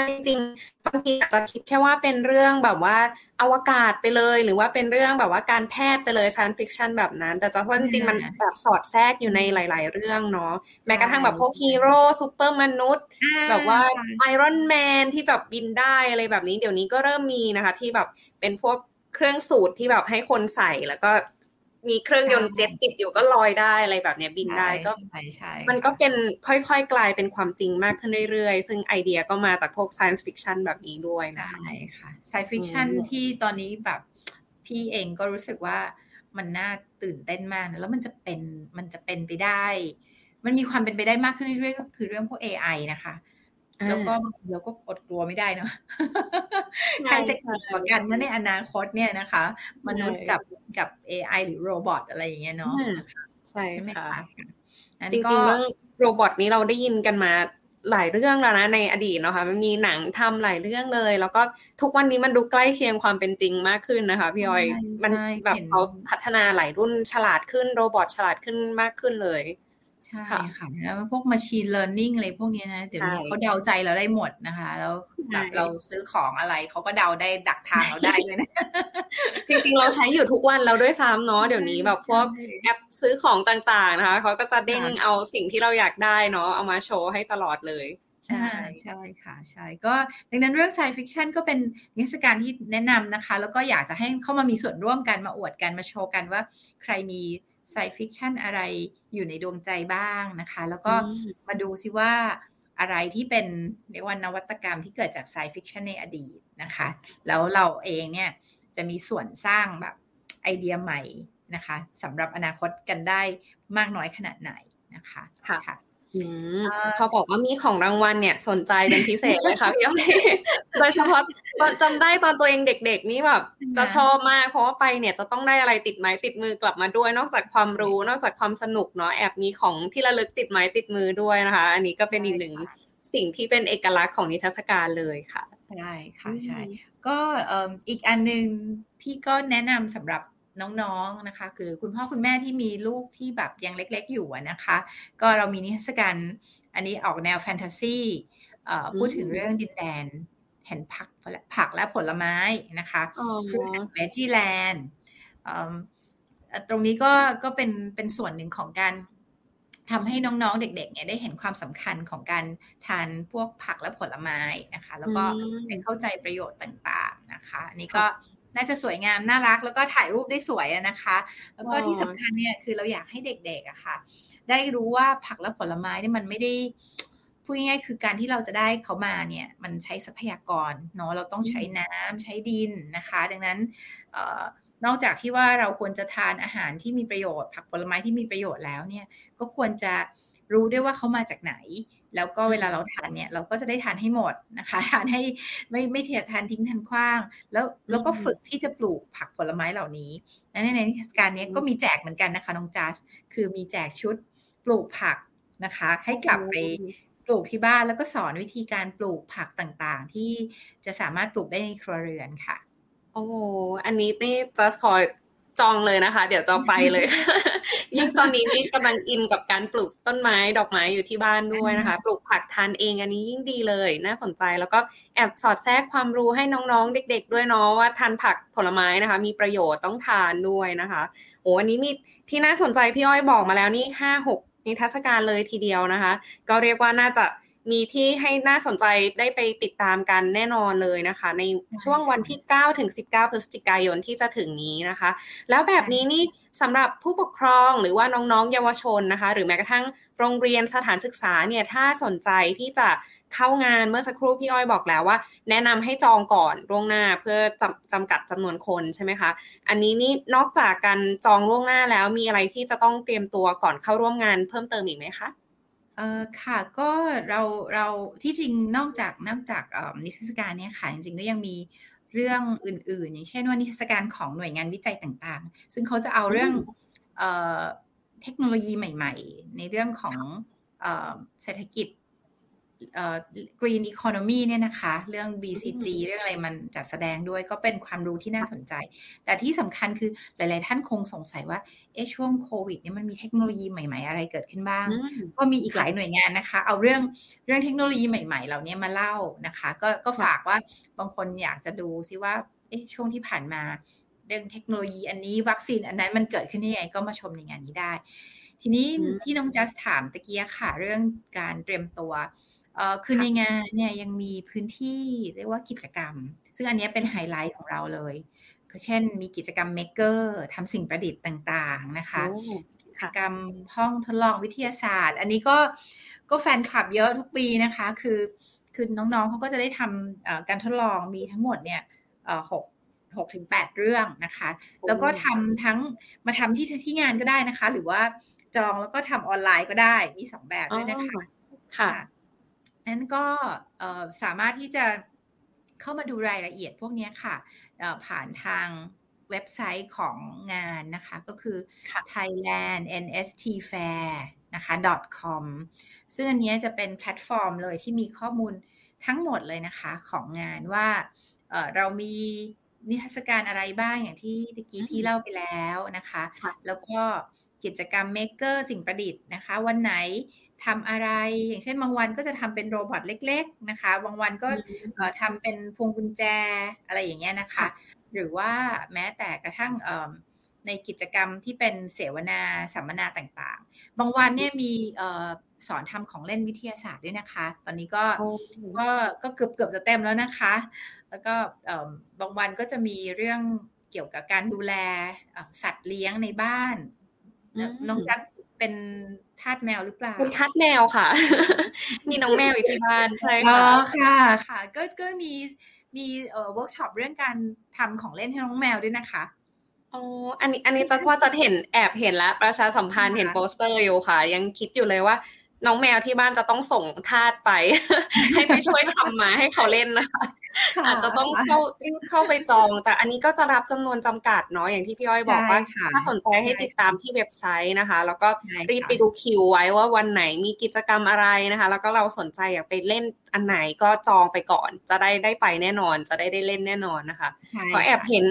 จริงๆบางทีอาจจะคิดแค่ว่าเป็นเรื่องแบบว่าอวกาศไปเลย หรือว่าเป็นเรื่องแบบว่าการแพทย์ไปเลย science fiction แบบนั้น แต่จะว่าจริงๆมันแบบสอดแทรกอยู่ในหลาย ๆ เรื่องเนาะแม้กระทั่งแบบพวกฮีโร่ซูเปอร์มนุษย์ แบบว่า Iron Man ที่แบบบินได้อะไรแบบนี้เดี๋ยวนี้ก็เริ่มมีนะคะ ที่แบบเป็นพวกเครื่องสูตรที่แบบให้คนใส่แล้วก็ มีเครื่องยนต์เจ็ตติดอยู่ก็ลอยได้อะไรแบบเนี้ยบินได้ก็มันก็เป็นค่อยๆ กลายเป็นความจริงมากขึ้นเรื่อยๆ ซึ่งไอเดียก็มาจากพวก science fiction แบบนี้ด้วยนะคะใช่ค่ะ science fiction ที่ตอนนี้แบบพี่เองก็รู้สึกว่ามันน่าตื่นเต้นมากนะแล้วมันจะเป็นมันจะเป็นไปได้ มันมีความเป็นไปได้มากขึ้นเรื่อยๆก็คือเรื่องพวก AI นะคะ แล้วก็เราก็อดกลัวไม่ได้เนาะใครจะเก่งกว่ากันนะในอนาคตเนี่ยนะคะ มนุษย์กับกับ AI หรือโรบอทอะไรอย่างเงี้ยเนาะใช่ไหมคะจริงๆเรื่องโรบอทนี้เราได้ยินกันมาหลายเรื่องแล้วนะในอดีตเนาะคะมันมีหนังทำหลายเรื่องเลย แล้วก็ทุกวันนี้มันดูใกล้เคียงความเป็นจริงมากขึ้นนะคะพี่ออยมันแบบเขาพัฒนาหลายรุ่นฉลาดขึ้นโรบอทฉลาดขึ้นมากขึ้นเลย ใช่ค่ะ แล้วพวก machine learning อะไรพวกนี้นะเดี๋ยวนี้เขาเดาใจเราได้หมดนะคะ แล้วแบบเราซื้อของอะไรเขาก็เดาได้ดักทางเราได้เลยนะจริงๆ เราใช้อยู่ทุกวันเราด้วยซ้ำเนาะเดี๋ยวนี้แบบพวกแอปซื้อของต่างๆนะคะเขาก็จะเด้งเอาสิ่งที่เราอยากได้เนาะเอามาโชว์ให้ตลอดเลยใช่ใช่ค่ะใช่ก็ดังนั้นเรื่อง sci-fiction ก็เป็นนิทรรศการที่แนะนำนะคะ แล้วก็อยากจะให้เข้ามามีส่วนร่วมกันมาอวดกันมาโชว์กันว่า ใครมี sci-fiction อะไรอยู่ในดวงใจบ้างนะคะ แล้วก็มาดูซิว่าอะไรที่เป็นเรียกว่านวัตกรรมที่เกิดจาก sci-fiction ในอดีตนะคะ แล้วเราเองเนี่ยจะมีส่วนสร้างแบบไอเดียใหม่นะคะสำหรับอนาคตกันได้มากน้อยขนาดไหนนะคะค่ะ พอบอกว่ามีของรางวัลเนี่ยสนใจเป็นพิเศษเลยค่ะพี่อ้อยโดยเฉพาะจำได้ตอนตัวเองเด็ก ๆ นี่แบบจะชอบมาก เพราะว่าไปเนี่ยจะต้องได้อะไรติดไม้ติดมือกลับมาด้วย นอกจากความรู้ นอกจากความสนุกเนาะแอบมีของที่ระลึกติดไม้ติดมือด้วยนะคะ อันนี้ก็เป็นอีกหนึ่งสิ่งที่เป็นเอกลักษณ์ของนิทรรศการเลยค่ะใช่ค่ะใช่ก็อีกอันหนึ่งพี่ก็แนะนำสำหรับ น้องๆนะคะ คือคุณพ่อคุณแม่ที่มีลูกที่แบบยังเล็ก ๆ อยู่นะคะ ก็เรามีนิทรรศการอันนี้ออกแนวแฟนตาซีพูดถึงเรื่องดินแดนเห็นผักผักและผลไม้นะคะฟู้ดแอนด์เวจีแลนด์ตรงนี้ก็ก็เป็นเป็นส่วนหนึ่งของการทำให้น้องๆ เด็กๆเนี่ยได้เห็นความสำคัญของการทานพวกผักและผลไม้นะคะ แล้วก็ได้เข้าใจประโยชน์ต่างๆนะคะ อันนี้ก็ น่าจะสวยงามน่ารัก แล้วก็ถ่ายรูปได้สวยนะคะ แล้วก็ที่สำคัญเนี่ยคือเราอยากให้เด็กๆอะค่ะ ได้รู้ว่าผักและผลไม้เนี่ยมันไม่ได้พูดง่ายๆคือการที่เราจะได้เขามาเนี่ยมันใช้ทรัพยากรเนาะเราต้องใช้น้ำใช้ดินนะคะ ดังนั้นนอกจากที่ว่าเราควรจะทานอาหารที่มีประโยชน์ ผักผลไม้ที่มีประโยชน์แล้วเนี่ยก็ควรจะรู้ด้วยว่าเขามาจากไหน แล้วก็เวลาเราทานเนี่ยเราก็จะได้ทานให้หมดนะคะทานให้ไม่ไม่เทียทานทิ้งทานคว้าง แล้วแล้วก็ฝึกที่จะปลูกผักผลไม้เหล่านี้ในในเทศกาลนี้ก็มีแจกเหมือนกันนะคะน้องจัสคือมีแจกชุดปลูกผักนะคะ ให้กลับไปปลูกที่บ้านแล้วก็สอนวิธีการปลูกผักต่างๆ ที่จะสามารถปลูกได้ในครัวเรือนค่ะ โอ้อันนี้นี่จัสคอย จองเลยนะคะ เดี๋ยวจะไปเลยยิ่งตอนนี้นี่กำลังอินกับการปลูกต้นไม้ดอกไม้อยู่ที่บ้านด้วยนะคะ ปลูกผักทานเองอันนี้ยิ่งดีเลย น่าสนใจแล้วก็แอบสอดแทรกความรู้ให้น้องๆ เด็ก ๆ ด้วยเนาะว่าทานผักผลไม้นะคะ มีประโยชน์ต้องทานด้วยนะคะโอ้อันนี้มีที่น่าสนใจพี่อ้อยบอกมาแล้วนี่ห้าหกนิทรรศการเลยทีเดียวนะคะ ก็เรียกว่าน่าจะ มีที่ให้น่าสนใจได้ไปติดตามกันแน่นอนเลยนะคะ ในช่วงวันที่ 9 ถึง 19 พฤศจิกายนที่จะถึงนี้นะคะ แล้วแบบนี้นี่สำหรับผู้ปกครองหรือว่าน้องๆ เยาวชนนะคะ หรือแม้กระทั่งโรงเรียนสถานศึกษาเนี่ยถ้าสนใจที่จะเข้างานเมื่อสักครู่พี่อ้อยบอกแล้วว่า แนะนำให้จองก่อนล่วงหน้าเพื่อจำจำกัดจำนวนคนใช่ไหมคะ อันนี้นี่นอกจากการจองล่วงหน้าแล้วมีอะไรที่จะต้องเตรียมตัวก่อนเข้าร่วมงานเพิ่มเติมอีกไหมคะ เออค่ะก็เราเราที่จริงนอกจากนอกจากนิทรรศการเนี่ยค่ะจริงๆก็ยังมีเรื่องอื่นๆ อย่างเช่นว่านิทรรศการของหน่วยงานวิจัยต่างๆ ซึ่งเขาจะเอาเรื่องเเทคโนโลยีใหม่ ๆ ในเรื่องของเศรษฐกิจ เอ่อ green economy เนี่ยนะคะ เรื่อง BCG เรื่องอะไรมันจัดแสดงด้วยก็เป็นความรู้ที่น่าสนใจ แต่ที่สำคัญคือหลาย ๆ ท่านคงสงสัยว่าเอ๊ะช่วงโควิดเนี่ยมันมีเทคโนโลยีใหม่ ๆ อะไรเกิดขึ้นบ้าง ก็มีอีกหลายหน่วยงานนะคะ เอาเรื่องเรื่องเทคโนโลยีใหม่ ๆ เหล่านี้มาเล่านะคะ ก็ก็ฝากว่าบางคนอยากจะดูซิว่าเอ๊ะช่วงที่ผ่านมาเรื่องเทคโนโลยีอันนี้วัคซีนอันนั้นมันเกิดขึ้นยังไงก็มาชมในงานนี้ได้ ทีนี้ที่น้องจัสถามตะกี้ค่ะ เรื่องการเตรียมตัว คือในงานเนี่ยยังมีพื้นที่เรียกว่ากิจกรรม ซึ่งอันนี้เป็นไฮไลท์ของเราเลยคือเช่น มีกิจกรรม maker ทำสิ่งประดิษฐ์ต่างๆนะคะกิจกรรมห้องทดลองวิทยาศาสตร์ อันนี้ก็ก็แฟนคลับเยอะทุกปีนะคะ คือคือน้องๆเขาก็จะได้ทำการทดลองมีทั้งหมดเนี่ยหกหกถึงแปดเรื่องนะคะ แล้วก็ทำทั้งมาทำที่ที่งานก็ได้นะคะ หรือว่าจองแล้วก็ทำออนไลน์ก็ได้มีสองแบบด้วยนะคะค่ะ นั้นก็สามารถที่จะเข้ามาดูรายละเอียดพวกนี้ค่ะผ่านทางเว็บไซต์ของงานนะคะ ก็คือ Thailand NST Fair นะคะ .com ซึ่งอันนี้จะเป็นแพลตฟอร์มเลยที่มีข้อมูลทั้งหมดเลยนะคะของงานว่าเรามีนิทรรศการอะไรบ้างอย่างที่ตะกี้พี่เล่าไปแล้วนะคะ แล้วก็กิจกรรม maker สิ่งประดิษฐ์นะคะ วันไหน ทำอะไร อย่างเช่นบางวันก็จะทำเป็น robot เล็ก ๆนะคะ บางวันก็ทำเป็นพวงกุญแจอะไรอย่างเงี้ยนะคะ หรือว่าแม้แต่กระทั่งในกิจกรรมที่เป็นเสวนาสัมมนาต่างๆ บางวันเนี่ยมีสอนทำของเล่นวิทยาศาสตร์ด้วยนะคะ ตอนนี้ก็ก็ก็เกือบเกือบจะเต็มแล้วนะคะ แล้วก็บางวันก็จะมีเรื่องเกี่ยวกับการดูแลสัตว์เลี้ยงในบ้านน้องจัด เป็นทาสแมวหรือเปล่า เป็นทาสแมวค่ะ มีน้องแมวอยู่ที่บ้านใช่ค่ะอ๋อค่ะค่ะ ก็ก็มีมีเอ่อเวิร์กช็อปเรื่องการทำของเล่นให้น้องแมวด้วยนะคะอ๋อออันนี้อันนี้จะว่าจะเห็นแอบเห็นแล้ว ประชาสัมพันธ์เห็นโปสเตอร์อยู่ค่ะ ยังคิดอยู่เลยว่า น้องแมวที่บ้านจะต้องส่งทาสไป ให้ไปช่วยทำมาให้เขาเล่นนะคะ อาจจะต้องเข้าเข้าไปจอง แต่อันนี้ก็จะรับจำนวนจำกัดเนาะอย่างที่พี่อ้อยบอกว่าถ้าสนใจให้ติดตามที่เว็บไซต์นะคะ แล้วก็รีบไปดูคิวไว้ว่าวันไหนมีกิจกรรมอะไรนะคะ แล้วก็เราสนใจอยากไปเล่นอันไหนก็จองไปก่อน จะได้ได้ไปแน่นอน จะได้ได้เล่นแน่นอนนะคะขอแอบเห็น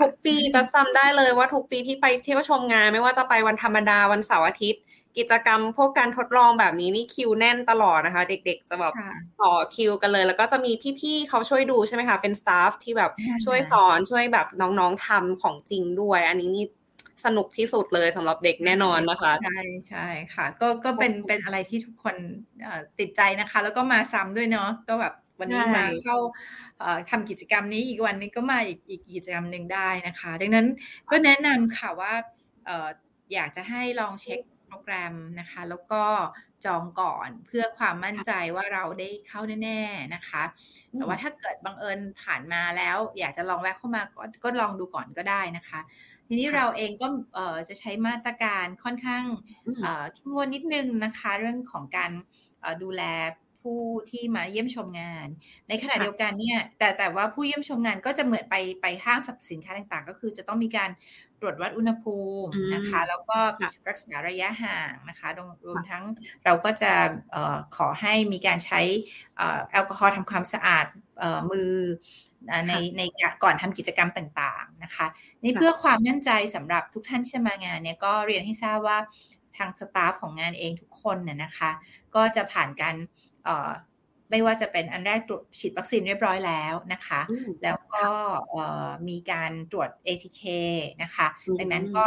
ทุกปีจะจำได้เลยว่าทุกปีที่ไปเที่ยวชมงาน ไม่ว่าจะไปวันธรรมดาวันเสาร์อาทิตย์ กิจกรรมพวกการทดลองแบบนี้นี่คิวแน่นตลอดนะคะ เด็กๆ จะแบบต่อคิวกันเลย แล้วก็จะมีพี่ๆเขาช่วยดูใช่ไหมคะ เป็นสตาฟที่แบบช่วยสอนช่วยแบบน้องๆทำของจริงด้วย อันนี้นี่สนุกที่สุดเลยสำหรับเด็กแน่นอนนะคะ ใช่ใช่ค่ะ ก็ก็เป็นเป็นอะไรที่ทุกคนติดใจนะคะ แล้วก็มาซ้ำด้วยเนาะก็แบบวันนี้มาเข้าทำกิจกรรมนี้อีกวันนี้ก็มาอีกอีกกิจกรรมหนึ่งได้นะคะ ดังนั้นก็แนะนำค่ะว่าอยากจะให้ลองเช็คโป รแกรมนะคะ แล้วก็จองก่อนเพื่อความมั่นใจว่าเราได้เข้าแน่ๆนะคะ แต่ว่าถ้าเกิดบังเอิญผ่านมาแล้ว อยากจะลองแวะเข้ามาก็ก็ลองดูก่อนก็ได้นะคะ ทีนี้เราเองก็จะใช้มาตรการค่อนข้างเข้มงวดนิดนึงนะคะ เรื่องของการดูแลผู้ที่มาเยี่ยมชมงาน ในขณะเดียวกันเนี่ยแต่แต่ว่าผู้เยี่ยมชมงานก็จะเหมือนไปไปห้างสรรพสินค้าต่างๆ ก็คือจะต้องมีการ ตรวจวัดอุณหภูมินะคะ แล้วก็รักษาระยะห่างนะคะรวมทั้งเราก็จะขอให้มีการใช้แอลกอฮอล์ทำความสะอาดมือในในก่อนทำกิจกรรมต่างๆนะคะ นี่เพื่อความมั่นใจสำหรับทุกท่านที่มางานเนี่ยก็เรียนให้ทราบว่าทางสตาฟของงานเองทุกคนเนี่ยนะคะ ก็จะผ่านการ ไม่ว่าจะเป็นอันแรกตรวจฉีดวัคซีนเรียบร้อยแล้วนะคะ แล้วก็มีการตรวจ ATK นะคะ ดังนั้นก็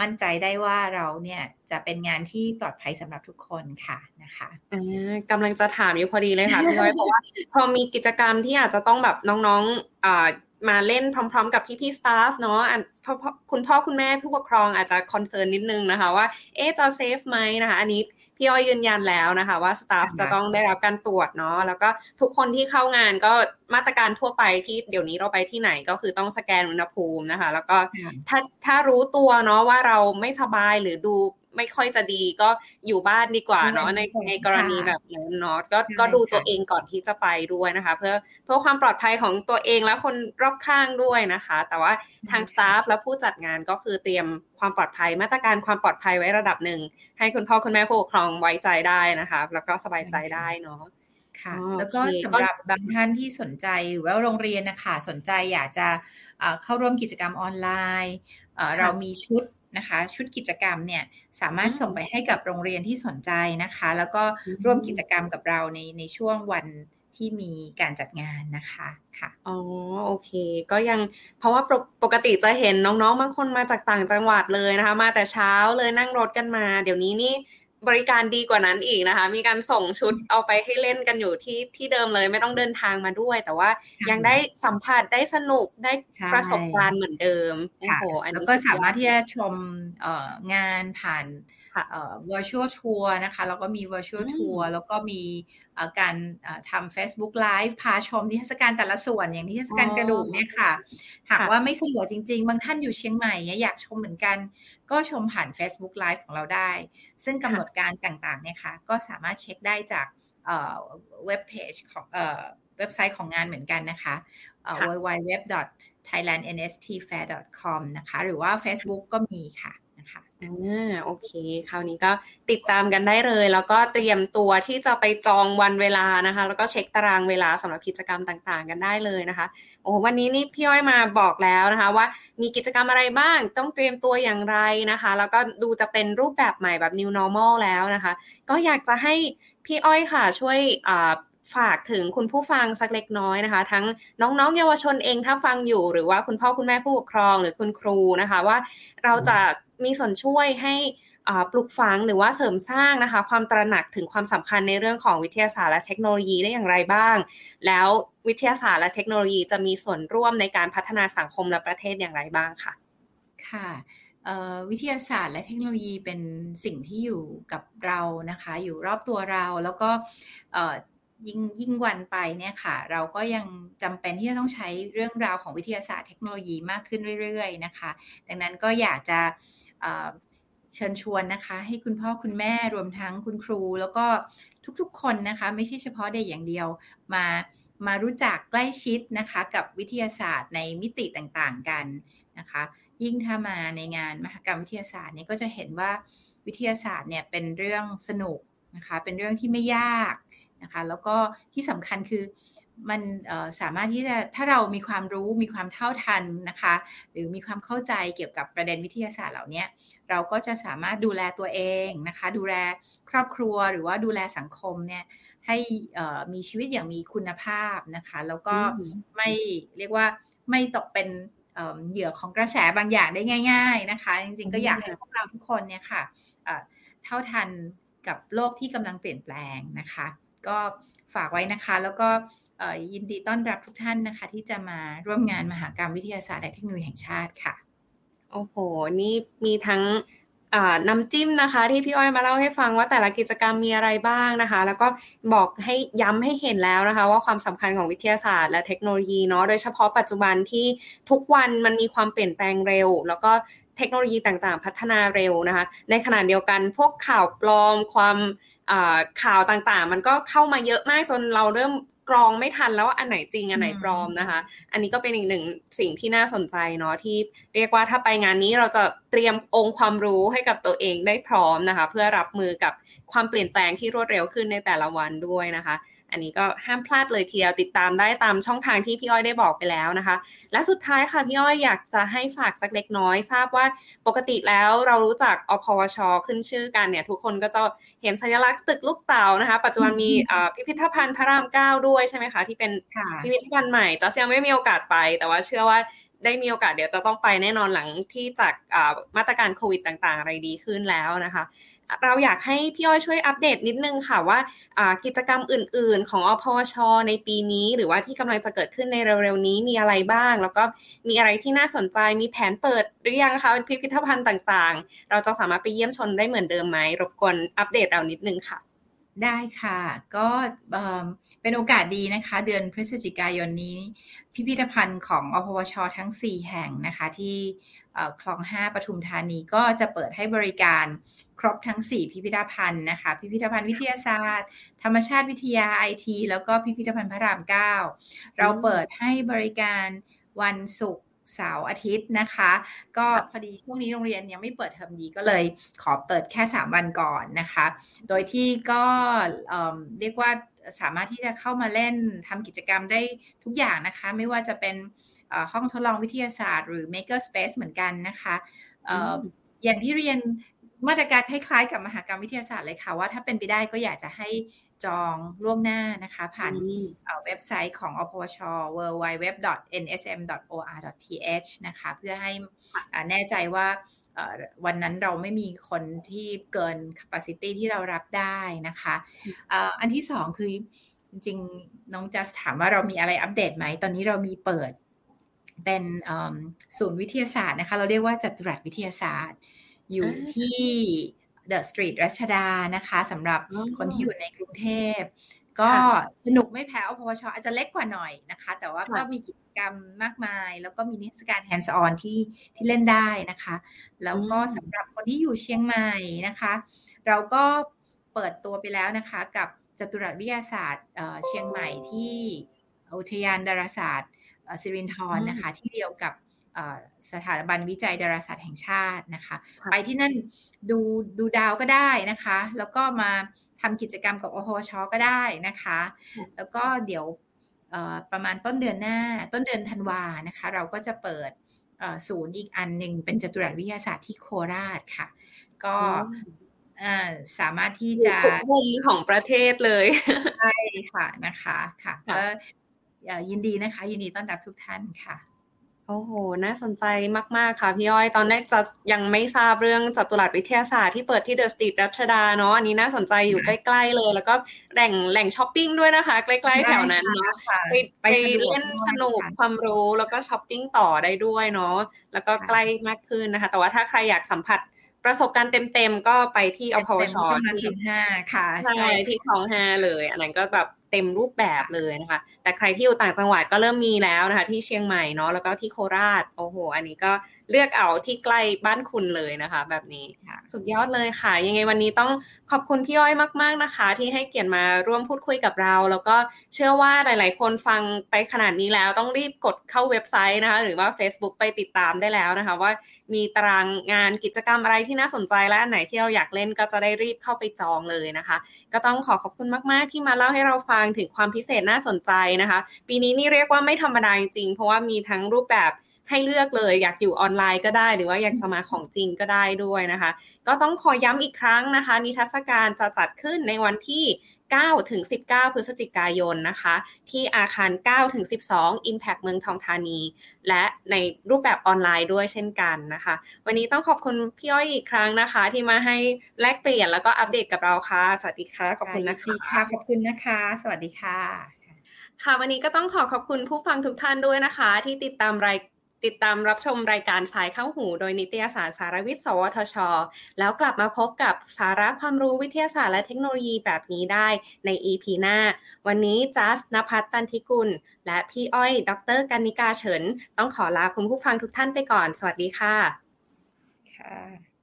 มั่นใจได้ว่าเราเนี่ยจะเป็นงานที่ปลอดภัยสำหรับทุกคนค่ะนะคะกำลังจะถามอยู่พอดีเลยค่ะพี่อ้อยเพราะว่าพอมีกิจกรรมที่อาจจะต้องแบบน้องๆมาเล่นพร้อม ๆ กับพี่ๆ staff เนาะคุณพ่อคุณแม่ผู้ปกครองอาจจะ concern นิดนึงนะคะว่าเอ๊จะ safe ไหมนะคะ อันนี้ พี่อ้อยยืนยันแล้วนะคะ ว่า staff จะต้องได้รับการตรวจเนาะแล้วก็ทุกคนที่เข้างานก็มาตรการทั่วไปที่เดี๋ยวนี้เราไปที่ไหนก็คือต้องสแกนอุณหภูมินะคะ แล้วก็ถ้าถ้ารู้ตัวเนาะว่าเราไม่สบายหรือดู ไม่ค่อยจะดีก็อยู่บ้านดีกว่าเนาะในในกรณีแบบนั้นเนาะก็ก็ดูตัวเองก่อนที่จะไปด้วยนะคะ เพื่อเพื่อความปลอดภัยของตัวเองและคนรอบข้างด้วยนะคะ แต่ว่าทางสตาฟและผู้จัดงานก็คือเตรียมความปลอดภัยมาตรการความปลอดภัยไว้ระดับหนึ่ง ให้คุณพ่อคุณแม่ผู้ปกครองไว้ใจได้นะคะ แล้วก็สบายใจได้เนาะค่ะแล้วก็สำหรับบางท่านที่สนใจหรือว่าโรงเรียนนะคะสนใจอยากจะเข้าร่วมกิจกรรมออนไลน์ เรามีชุด นะคะ ชุดกิจกรรมเนี่ยสามารถส่งไปให้กับโรงเรียนที่สนใจนะคะ แล้วก็ร่วมกิจกรรมกับเราในในช่วงวันที่มีการจัดงานนะคะค่ะอ๋อโอเค ก็ยังเพราะว่าปกติจะเห็นน้องๆบางคนมาจากต่างจังหวัดเลยนะคะ มาแต่เช้าเลยนั่งรถกันมา เดี๋ยวนี้นี่ บริการดีกว่านั้นอีกนะคะ มีการส่งชุดเอาไปให้เล่นกันอยู่ที่ที่เดิมเลยไม่ต้องเดินทางมาด้วย แต่ว่ายังได้สัมผัสได้สนุกได้ประสบการณ์เหมือนเดิมโอ้โหแล้วก็สามารถที่จะชมงานผ่าน virtual tour นะคะ แล้วก็มี virtual tour แล้วก็มีการทำ Facebook Live พาชมนิทรรศการแต่ละส่วนอย่างนิทรรศการกระดูกเนี่ยค่ะ หากว่าไม่สะดวกจริง ๆ บางท่านอยู่เชียงใหม่อยากชมเหมือนกันก็ชมผ่าน Facebook Live ของเราได้ ซึ่งกำหนดการต่างๆเนี่ยค่ะก็สามารถเช็คได้จากเว็บเพจของเว็บไซต์ของงานเหมือนกันนะคะ www thailandnstfair.com นะคะ หรือว่า Facebook ก็มีค่ะ อ่าโอเค คราวนี้ก็ติดตามกันได้เลย แล้วก็เตรียมตัวที่จะไปจองวันเวลานะคะ แล้วก็เช็คตารางเวลาสำหรับกิจกรรมต่างๆ กันได้เลยนะคะโอ้วันนี้นี่พี่อ้อยมาบอกแล้วนะคะ ว่ามีกิจกรรมอะไรบ้างต้องเตรียมตัวอย่างไรนะคะ แล้วก็ดูจะเป็นรูปแบบใหม่แบบ new normal แล้วนะคะ ก็อยากจะให้พี่อ้อยค่ะช่วย ฝากถึงคุณผู้ฟังสักเล็กน้อยนะคะ ทั้งน้องๆ เยาวชนเองถ้าฟังอยู่ หรือว่าคุณพ่อคุณแม่ผู้ปกครองหรือคุณครูนะคะ ว่าเราจะมีส่วนช่วยให้ปลูกฝังหรือว่าเสริมสร้างนะคะ ความตระหนักถึงความสำคัญในเรื่องของวิทยาศาสตร์และเทคโนโลยีได้อย่างไรบ้าง แล้ววิทยาศาสตร์และเทคโนโลยีจะมีส่วนร่วมในการพัฒนาสังคมและประเทศอย่างไรบ้างค่ะ ค่ะวิทยาศาสตร์และเทคโนโลยีเป็นสิ่งที่อยู่กับเรานะคะ อยู่รอบตัวเราแล้วก็ ยิ่งยิ่งวันไปเนี่ยค่ะ เราก็ยังจำเป็นที่จะต้องใช้เรื่องราวของวิทยาศาสตร์เทคโนโลยีมากขึ้นเรื่อย ๆ นะคะ ดังนั้นก็อยากจะเชิญชวนนะคะ ให้คุณพ่อคุณแม่รวมทั้งคุณครู แล้วก็ทุกๆ คนนะคะ ไม่ใช่เฉพาะเด็กอย่างเดียวมามารู้จักใกล้ชิดนะคะ กับวิทยาศาสตร์ในมิติต่างๆกันนะคะ ยิ่งถ้ามาในงานมหกรรมวิทยาศาสตร์นี่ก็จะเห็นว่าวิทยาศาสตร์เนี่ยเป็นเรื่องสนุกนะคะ เป็นเรื่องที่ไม่ยาก นะคะ แล้วก็ที่สำคัญคือมันสามารถที่จะถ้าเรามีความรู้มีความเท่าทันนะคะ หรือมีความเข้าใจเกี่ยวกับประเด็นวิทยาศาสตร์เหล่านี้เราก็จะสามารถดูแลตัวเองนะคะ ดูแลครอบครัวหรือว่าดูแลสังคมเนี่ยให้มีชีวิตอย่างมีคุณภาพนะคะ แล้วก็ไม่เรียกว่าไม่ตกเป็นเหยื่อของกระแสบางอย่างได้ง่าย ๆนะคะ จริงๆก็อยากให้พวกเราทุกคนเนี่ยค่ะเท่าทันกับโลกที่กำลังเปลี่ยนแปลงนะคะ ก็ฝากไว้นะคะ แล้วก็ยินดีต้อนรับทุกท่านนะคะ ที่จะมาร่วมงานมหากรรมวิทยาศาสตร์และเทคโนโลยีแห่งชาติค่ะ โอ้โห นี่มีทั้งน้ำจิ้มนะคะ ที่พี่อ้อยมาเล่าให้ฟังว่าแต่ละกิจกรรมมีอะไรบ้างนะคะ แล้วก็บอกให้ย้ำให้เห็นแล้วนะคะ ว่าความสำคัญของวิทยาศาสตร์และเทคโนโลยีเนาะโดยเฉพาะปัจจุบันที่ทุกวันมันมีความเปลี่ยนแปลงเร็ว แล้วก็เทคโนโลยีต่างๆ พัฒนาเร็วนะคะ ในขณะเดียวกันพวกข่าวปลอมความ ข่าวต่างๆ มันก็เข้ามาเยอะมากจนเราเริ่มกรองไม่ทันแล้วว่าอันไหนจริงอันไหนปลอมนะคะ อันนี้ก็เป็นอีกหนึ่งสิ่งที่น่าสนใจเนาะที่เรียกว่าถ้าไปงานนี้เราจะเตรียมองค์ความรู้ให้กับตัวเองได้พร้อมนะคะ เพื่อรับมือกับความเปลี่ยนแปลงที่รวดเร็วขึ้นในแต่ละวันด้วยนะคะ อันนี้ก็ห้ามพลาดเลยทีเดียวติดตามได้ตามช่องทางที่พี่อ้อยได้บอกไปแล้วนะคะ และสุดท้ายค่ะพี่อ้อยอยากจะให้ฝากสักเล็กน้อย ทราบว่าปกติแล้วเรารู้จักอพวช ขึ้นชื่อกันเนี่ยทุกคนก็จะเห็นสัญลักษณ์ตึกลูกเต่านะคะ ปัจจุบันมีพิพิธภัณฑ์พระรามเก้าด้วยใช่ไหมคะ ที่เป็นพิพิธภัณฑ์ใหม่จะยังไม่มีโอกาสไป แต่ว่าเชื่อว่าได้มีโอกาสเดี๋ยวจะต้องไปแน่นอนหลังที่จากมาตรการโควิดต่างๆ อะไรดีขึ้นแล้วนะคะ เราอยากให้พี่อ้อยช่วยอัปเดตนิดนึงค่ะว่ากิจกรรมอื่น ๆ ของอพช ในปีนี้ หรือว่าที่กำลังจะเกิดขึ้นในเร็วๆนี้มีอะไรบ้าง แล้วก็มีอะไรที่น่าสนใจมีแผนเปิดหรือยังคะพิพิธภัณฑ์ต่างๆ เราจะสามารถไปเยี่ยมชมได้เหมือนเดิมไหมรบกวนอัปเดตเรานิดนึงค่ะ ได้ค่ะ ก็เป็นโอกาสดีนะคะ เดือนพฤศจิกายนนี้ พิพิธภัณฑ์ของอพวช ทั้ง 4 แห่งนะคะ ที่คลอง 5ปทุมธานีก็จะเปิดให้บริการครบทั้ง 4 พิพิธภัณฑ์นะคะ พิพิธภัณฑ์วิทยาศาสตร์ ธรรมชาติวิทยาไอทีแล้วก็พิพิธภัณฑ์พระราม 9 เราเปิดให้บริการวันศุกร์ เสาร์อาทิตย์นะคะ ก็พอดีช่วงนี้โรงเรียนยังไม่เปิดเทอมดีก็เลยขอเปิดแค่ 3 วันก่อนนะคะ โดยที่ก็เรียกว่าสามารถที่จะเข้ามาเล่นทำกิจกรรมได้ทุกอย่างนะคะ ไม่ว่าจะเป็นห้องทดลองวิทยาศาสตร์ หรือ Maker Space เหมือนกันนะคะอย่างที่เรียนมาตรการคล้ายๆกับมหากรรมวิทยาศาสตร์เลยค่ะว่าถ้าเป็นไปได้ก็อยากจะให้ จองล่วงหน้านะคะ ผ่านเว็บไซต์ของอพวช www.nsm.or.th นะคะ เพื่อให้แน่ใจว่าวันนั้นเราไม่มีคนที่เกิน capacity ที่เรารับได้นะคะอันที่สองคือจริงๆ น้องจัสถามว่าเรามีอะไรอัปเดตไหม ตอนนี้เรามีเปิดเป็นศูนย์วิทยาศาสตร์นะคะ เราเรียกว่าจัตุรัสวิทยาศาสตร์ อยู่ที่ เดอะสตรีทรัชดานะคะสำหรับคนที่อยู่ในกรุงเทพ ก็สนุกไม่แพ้อพวชอาจจะเล็กกว่าหน่อยนะคะ แต่ว่าก็มีกิจกรรมมากมาย แล้วก็มีนิทรรศการ hands on ที่ที่เล่นได้นะคะ แล้วก็สำหรับคนที่อยู่เชียงใหม่นะคะ เราก็เปิดตัวไปแล้วนะคะ กับจตุรัสวิทยาศาสตร์เชียงใหม่ที่อุทยานดาราศาสตร์สิรินทรนะคะ ที่เดียวกับ สถาบันวิจัยดาราศาสตร์แห่งชาตินะคะ ไปที่นั่นดูดูดาวก็ได้นะคะ แล้วก็มาทำกิจกรรมกับอพชก็ได้นะคะ แล้วก็เดี๋ยวประมาณต้นเดือนหน้าต้นเดือนธันวานะคะ เราก็จะเปิดศูนย์อีกอันหนึ่งเป็นจตุรัสวิทยาศาสตร์ที่โคราชค่ะ ก็สามารถที่จะทุกมุมของประเทศเลยใช่ค่ะนะคะค่ะก็ยินดีนะคะ ยินดีต้อนรับทุกท่านค่ะ โอ้โห น่าสนใจมาก ๆ ค่ะพี่อ้อย ตอนแรกจะยังไม่ทราบเรื่องจัตุรัสวิทยาศาสตร์ที่เปิดที่เดอะสตรีทรัชดาเนาะ อันนี้น่าสนใจอยู่ใกล้ ๆ เลย แล้วก็แหล่งแหล่งช้อปปิ้งด้วยนะคะ ใกล้ ๆ แถวนั้นเนาะ ไปไปเล่นสนุกความรู้แล้วก็ช้อปปิ้งต่อได้ด้วยเนาะ แล้วก็ใกล้มากขึ้นนะคะ แต่ว่าถ้าใครอยากสัมผัส ประสบการณ์เต็มๆก็ไปที่อพวชที่ห้าค่ะใช่ที่คลองห้าเลย อันนั้นก็แบบเต็มรูปแบบเลยนะคะ แต่ใครที่อยู่ต่างจังหวัดก็เริ่มมีแล้วนะคะ ที่เชียงใหม่เนาะแล้วก็ที่โคราชโอ้โห อันนี้ก็ เลือกเอาที่ใกล้บ้านคุณเลยนะคะ แบบนี้สุดยอดเลยค่ะ ยังไงวันนี้ต้องขอบคุณพี่อ้อยมาก ๆนะคะ ที่ให้เกียรติมาร่วมพูดคุยกับเรา แล้วก็เชื่อว่าหลาย ๆ คนฟังไปขนาดนี้แล้วต้องรีบกดเข้าเว็บไซต์นะคะ หรือว่า Facebook ไปติดตามได้แล้วนะคะ ว่ามีตารางงานกิจกรรมอะไรที่น่าสนใจและอันไหนที่เราอยากเล่นก็จะได้รีบเข้าไปจองเลยนะคะ ก็ต้องขอขอบคุณมากๆ ที่มาเล่าให้เราฟังถึงความพิเศษน่าสนใจนะคะ ปีนี้นี่เรียกว่าไม่ธรรมดาจริงเพราะว่ามีทั้งรูปแบบ ให้เลือกเลยอยากอยู่ออนไลน์ก็ได้ หรือว่าอยากจะมาของจริงก็ได้ด้วยนะคะ ก็ต้องขอย้ำอีกครั้งนะคะ นิทรรศการจะจัดขึ้นในวันที่9ถึง19 พฤศจิกายนนะคะ ที่อาคาร9ถึง12 Impact เมืองทองธานี และในรูปแบบออนไลน์ด้วยเช่นกันนะคะ วันนี้ต้องขอบคุณพี่อ้อยอีกครั้งนะคะ ที่มาให้แลกเปลี่ยนแล้วก็อัปเดตกับเราค่ะ สวัสดีค่ะ ขอบคุณนะคะค่ะขอบคุณนะคะ สวัสดีค่ะ ค่ะ วันนี้ก็ต้องขอขอบคุณผู้ฟังทุกท่านด้วยนะคะ ที่ติดตามราย ติดตามรับชมรายการสายเข้าหู โดยนิตยสารสารวิทย์ สวทช แล้วกลับมาพบกับสาระความรู้วิทยาศาสตร์และเทคโนโลยีแบบนี้ได้ใน EP หน้า วันนี้จัสนภัทรตันทิกุล และพี่อ้อย ดรกันนิกาเฉิน ต้องขอลาคุณผู้ฟังทุกท่านไปก่อน สวัสดีค่ะ ค่ะ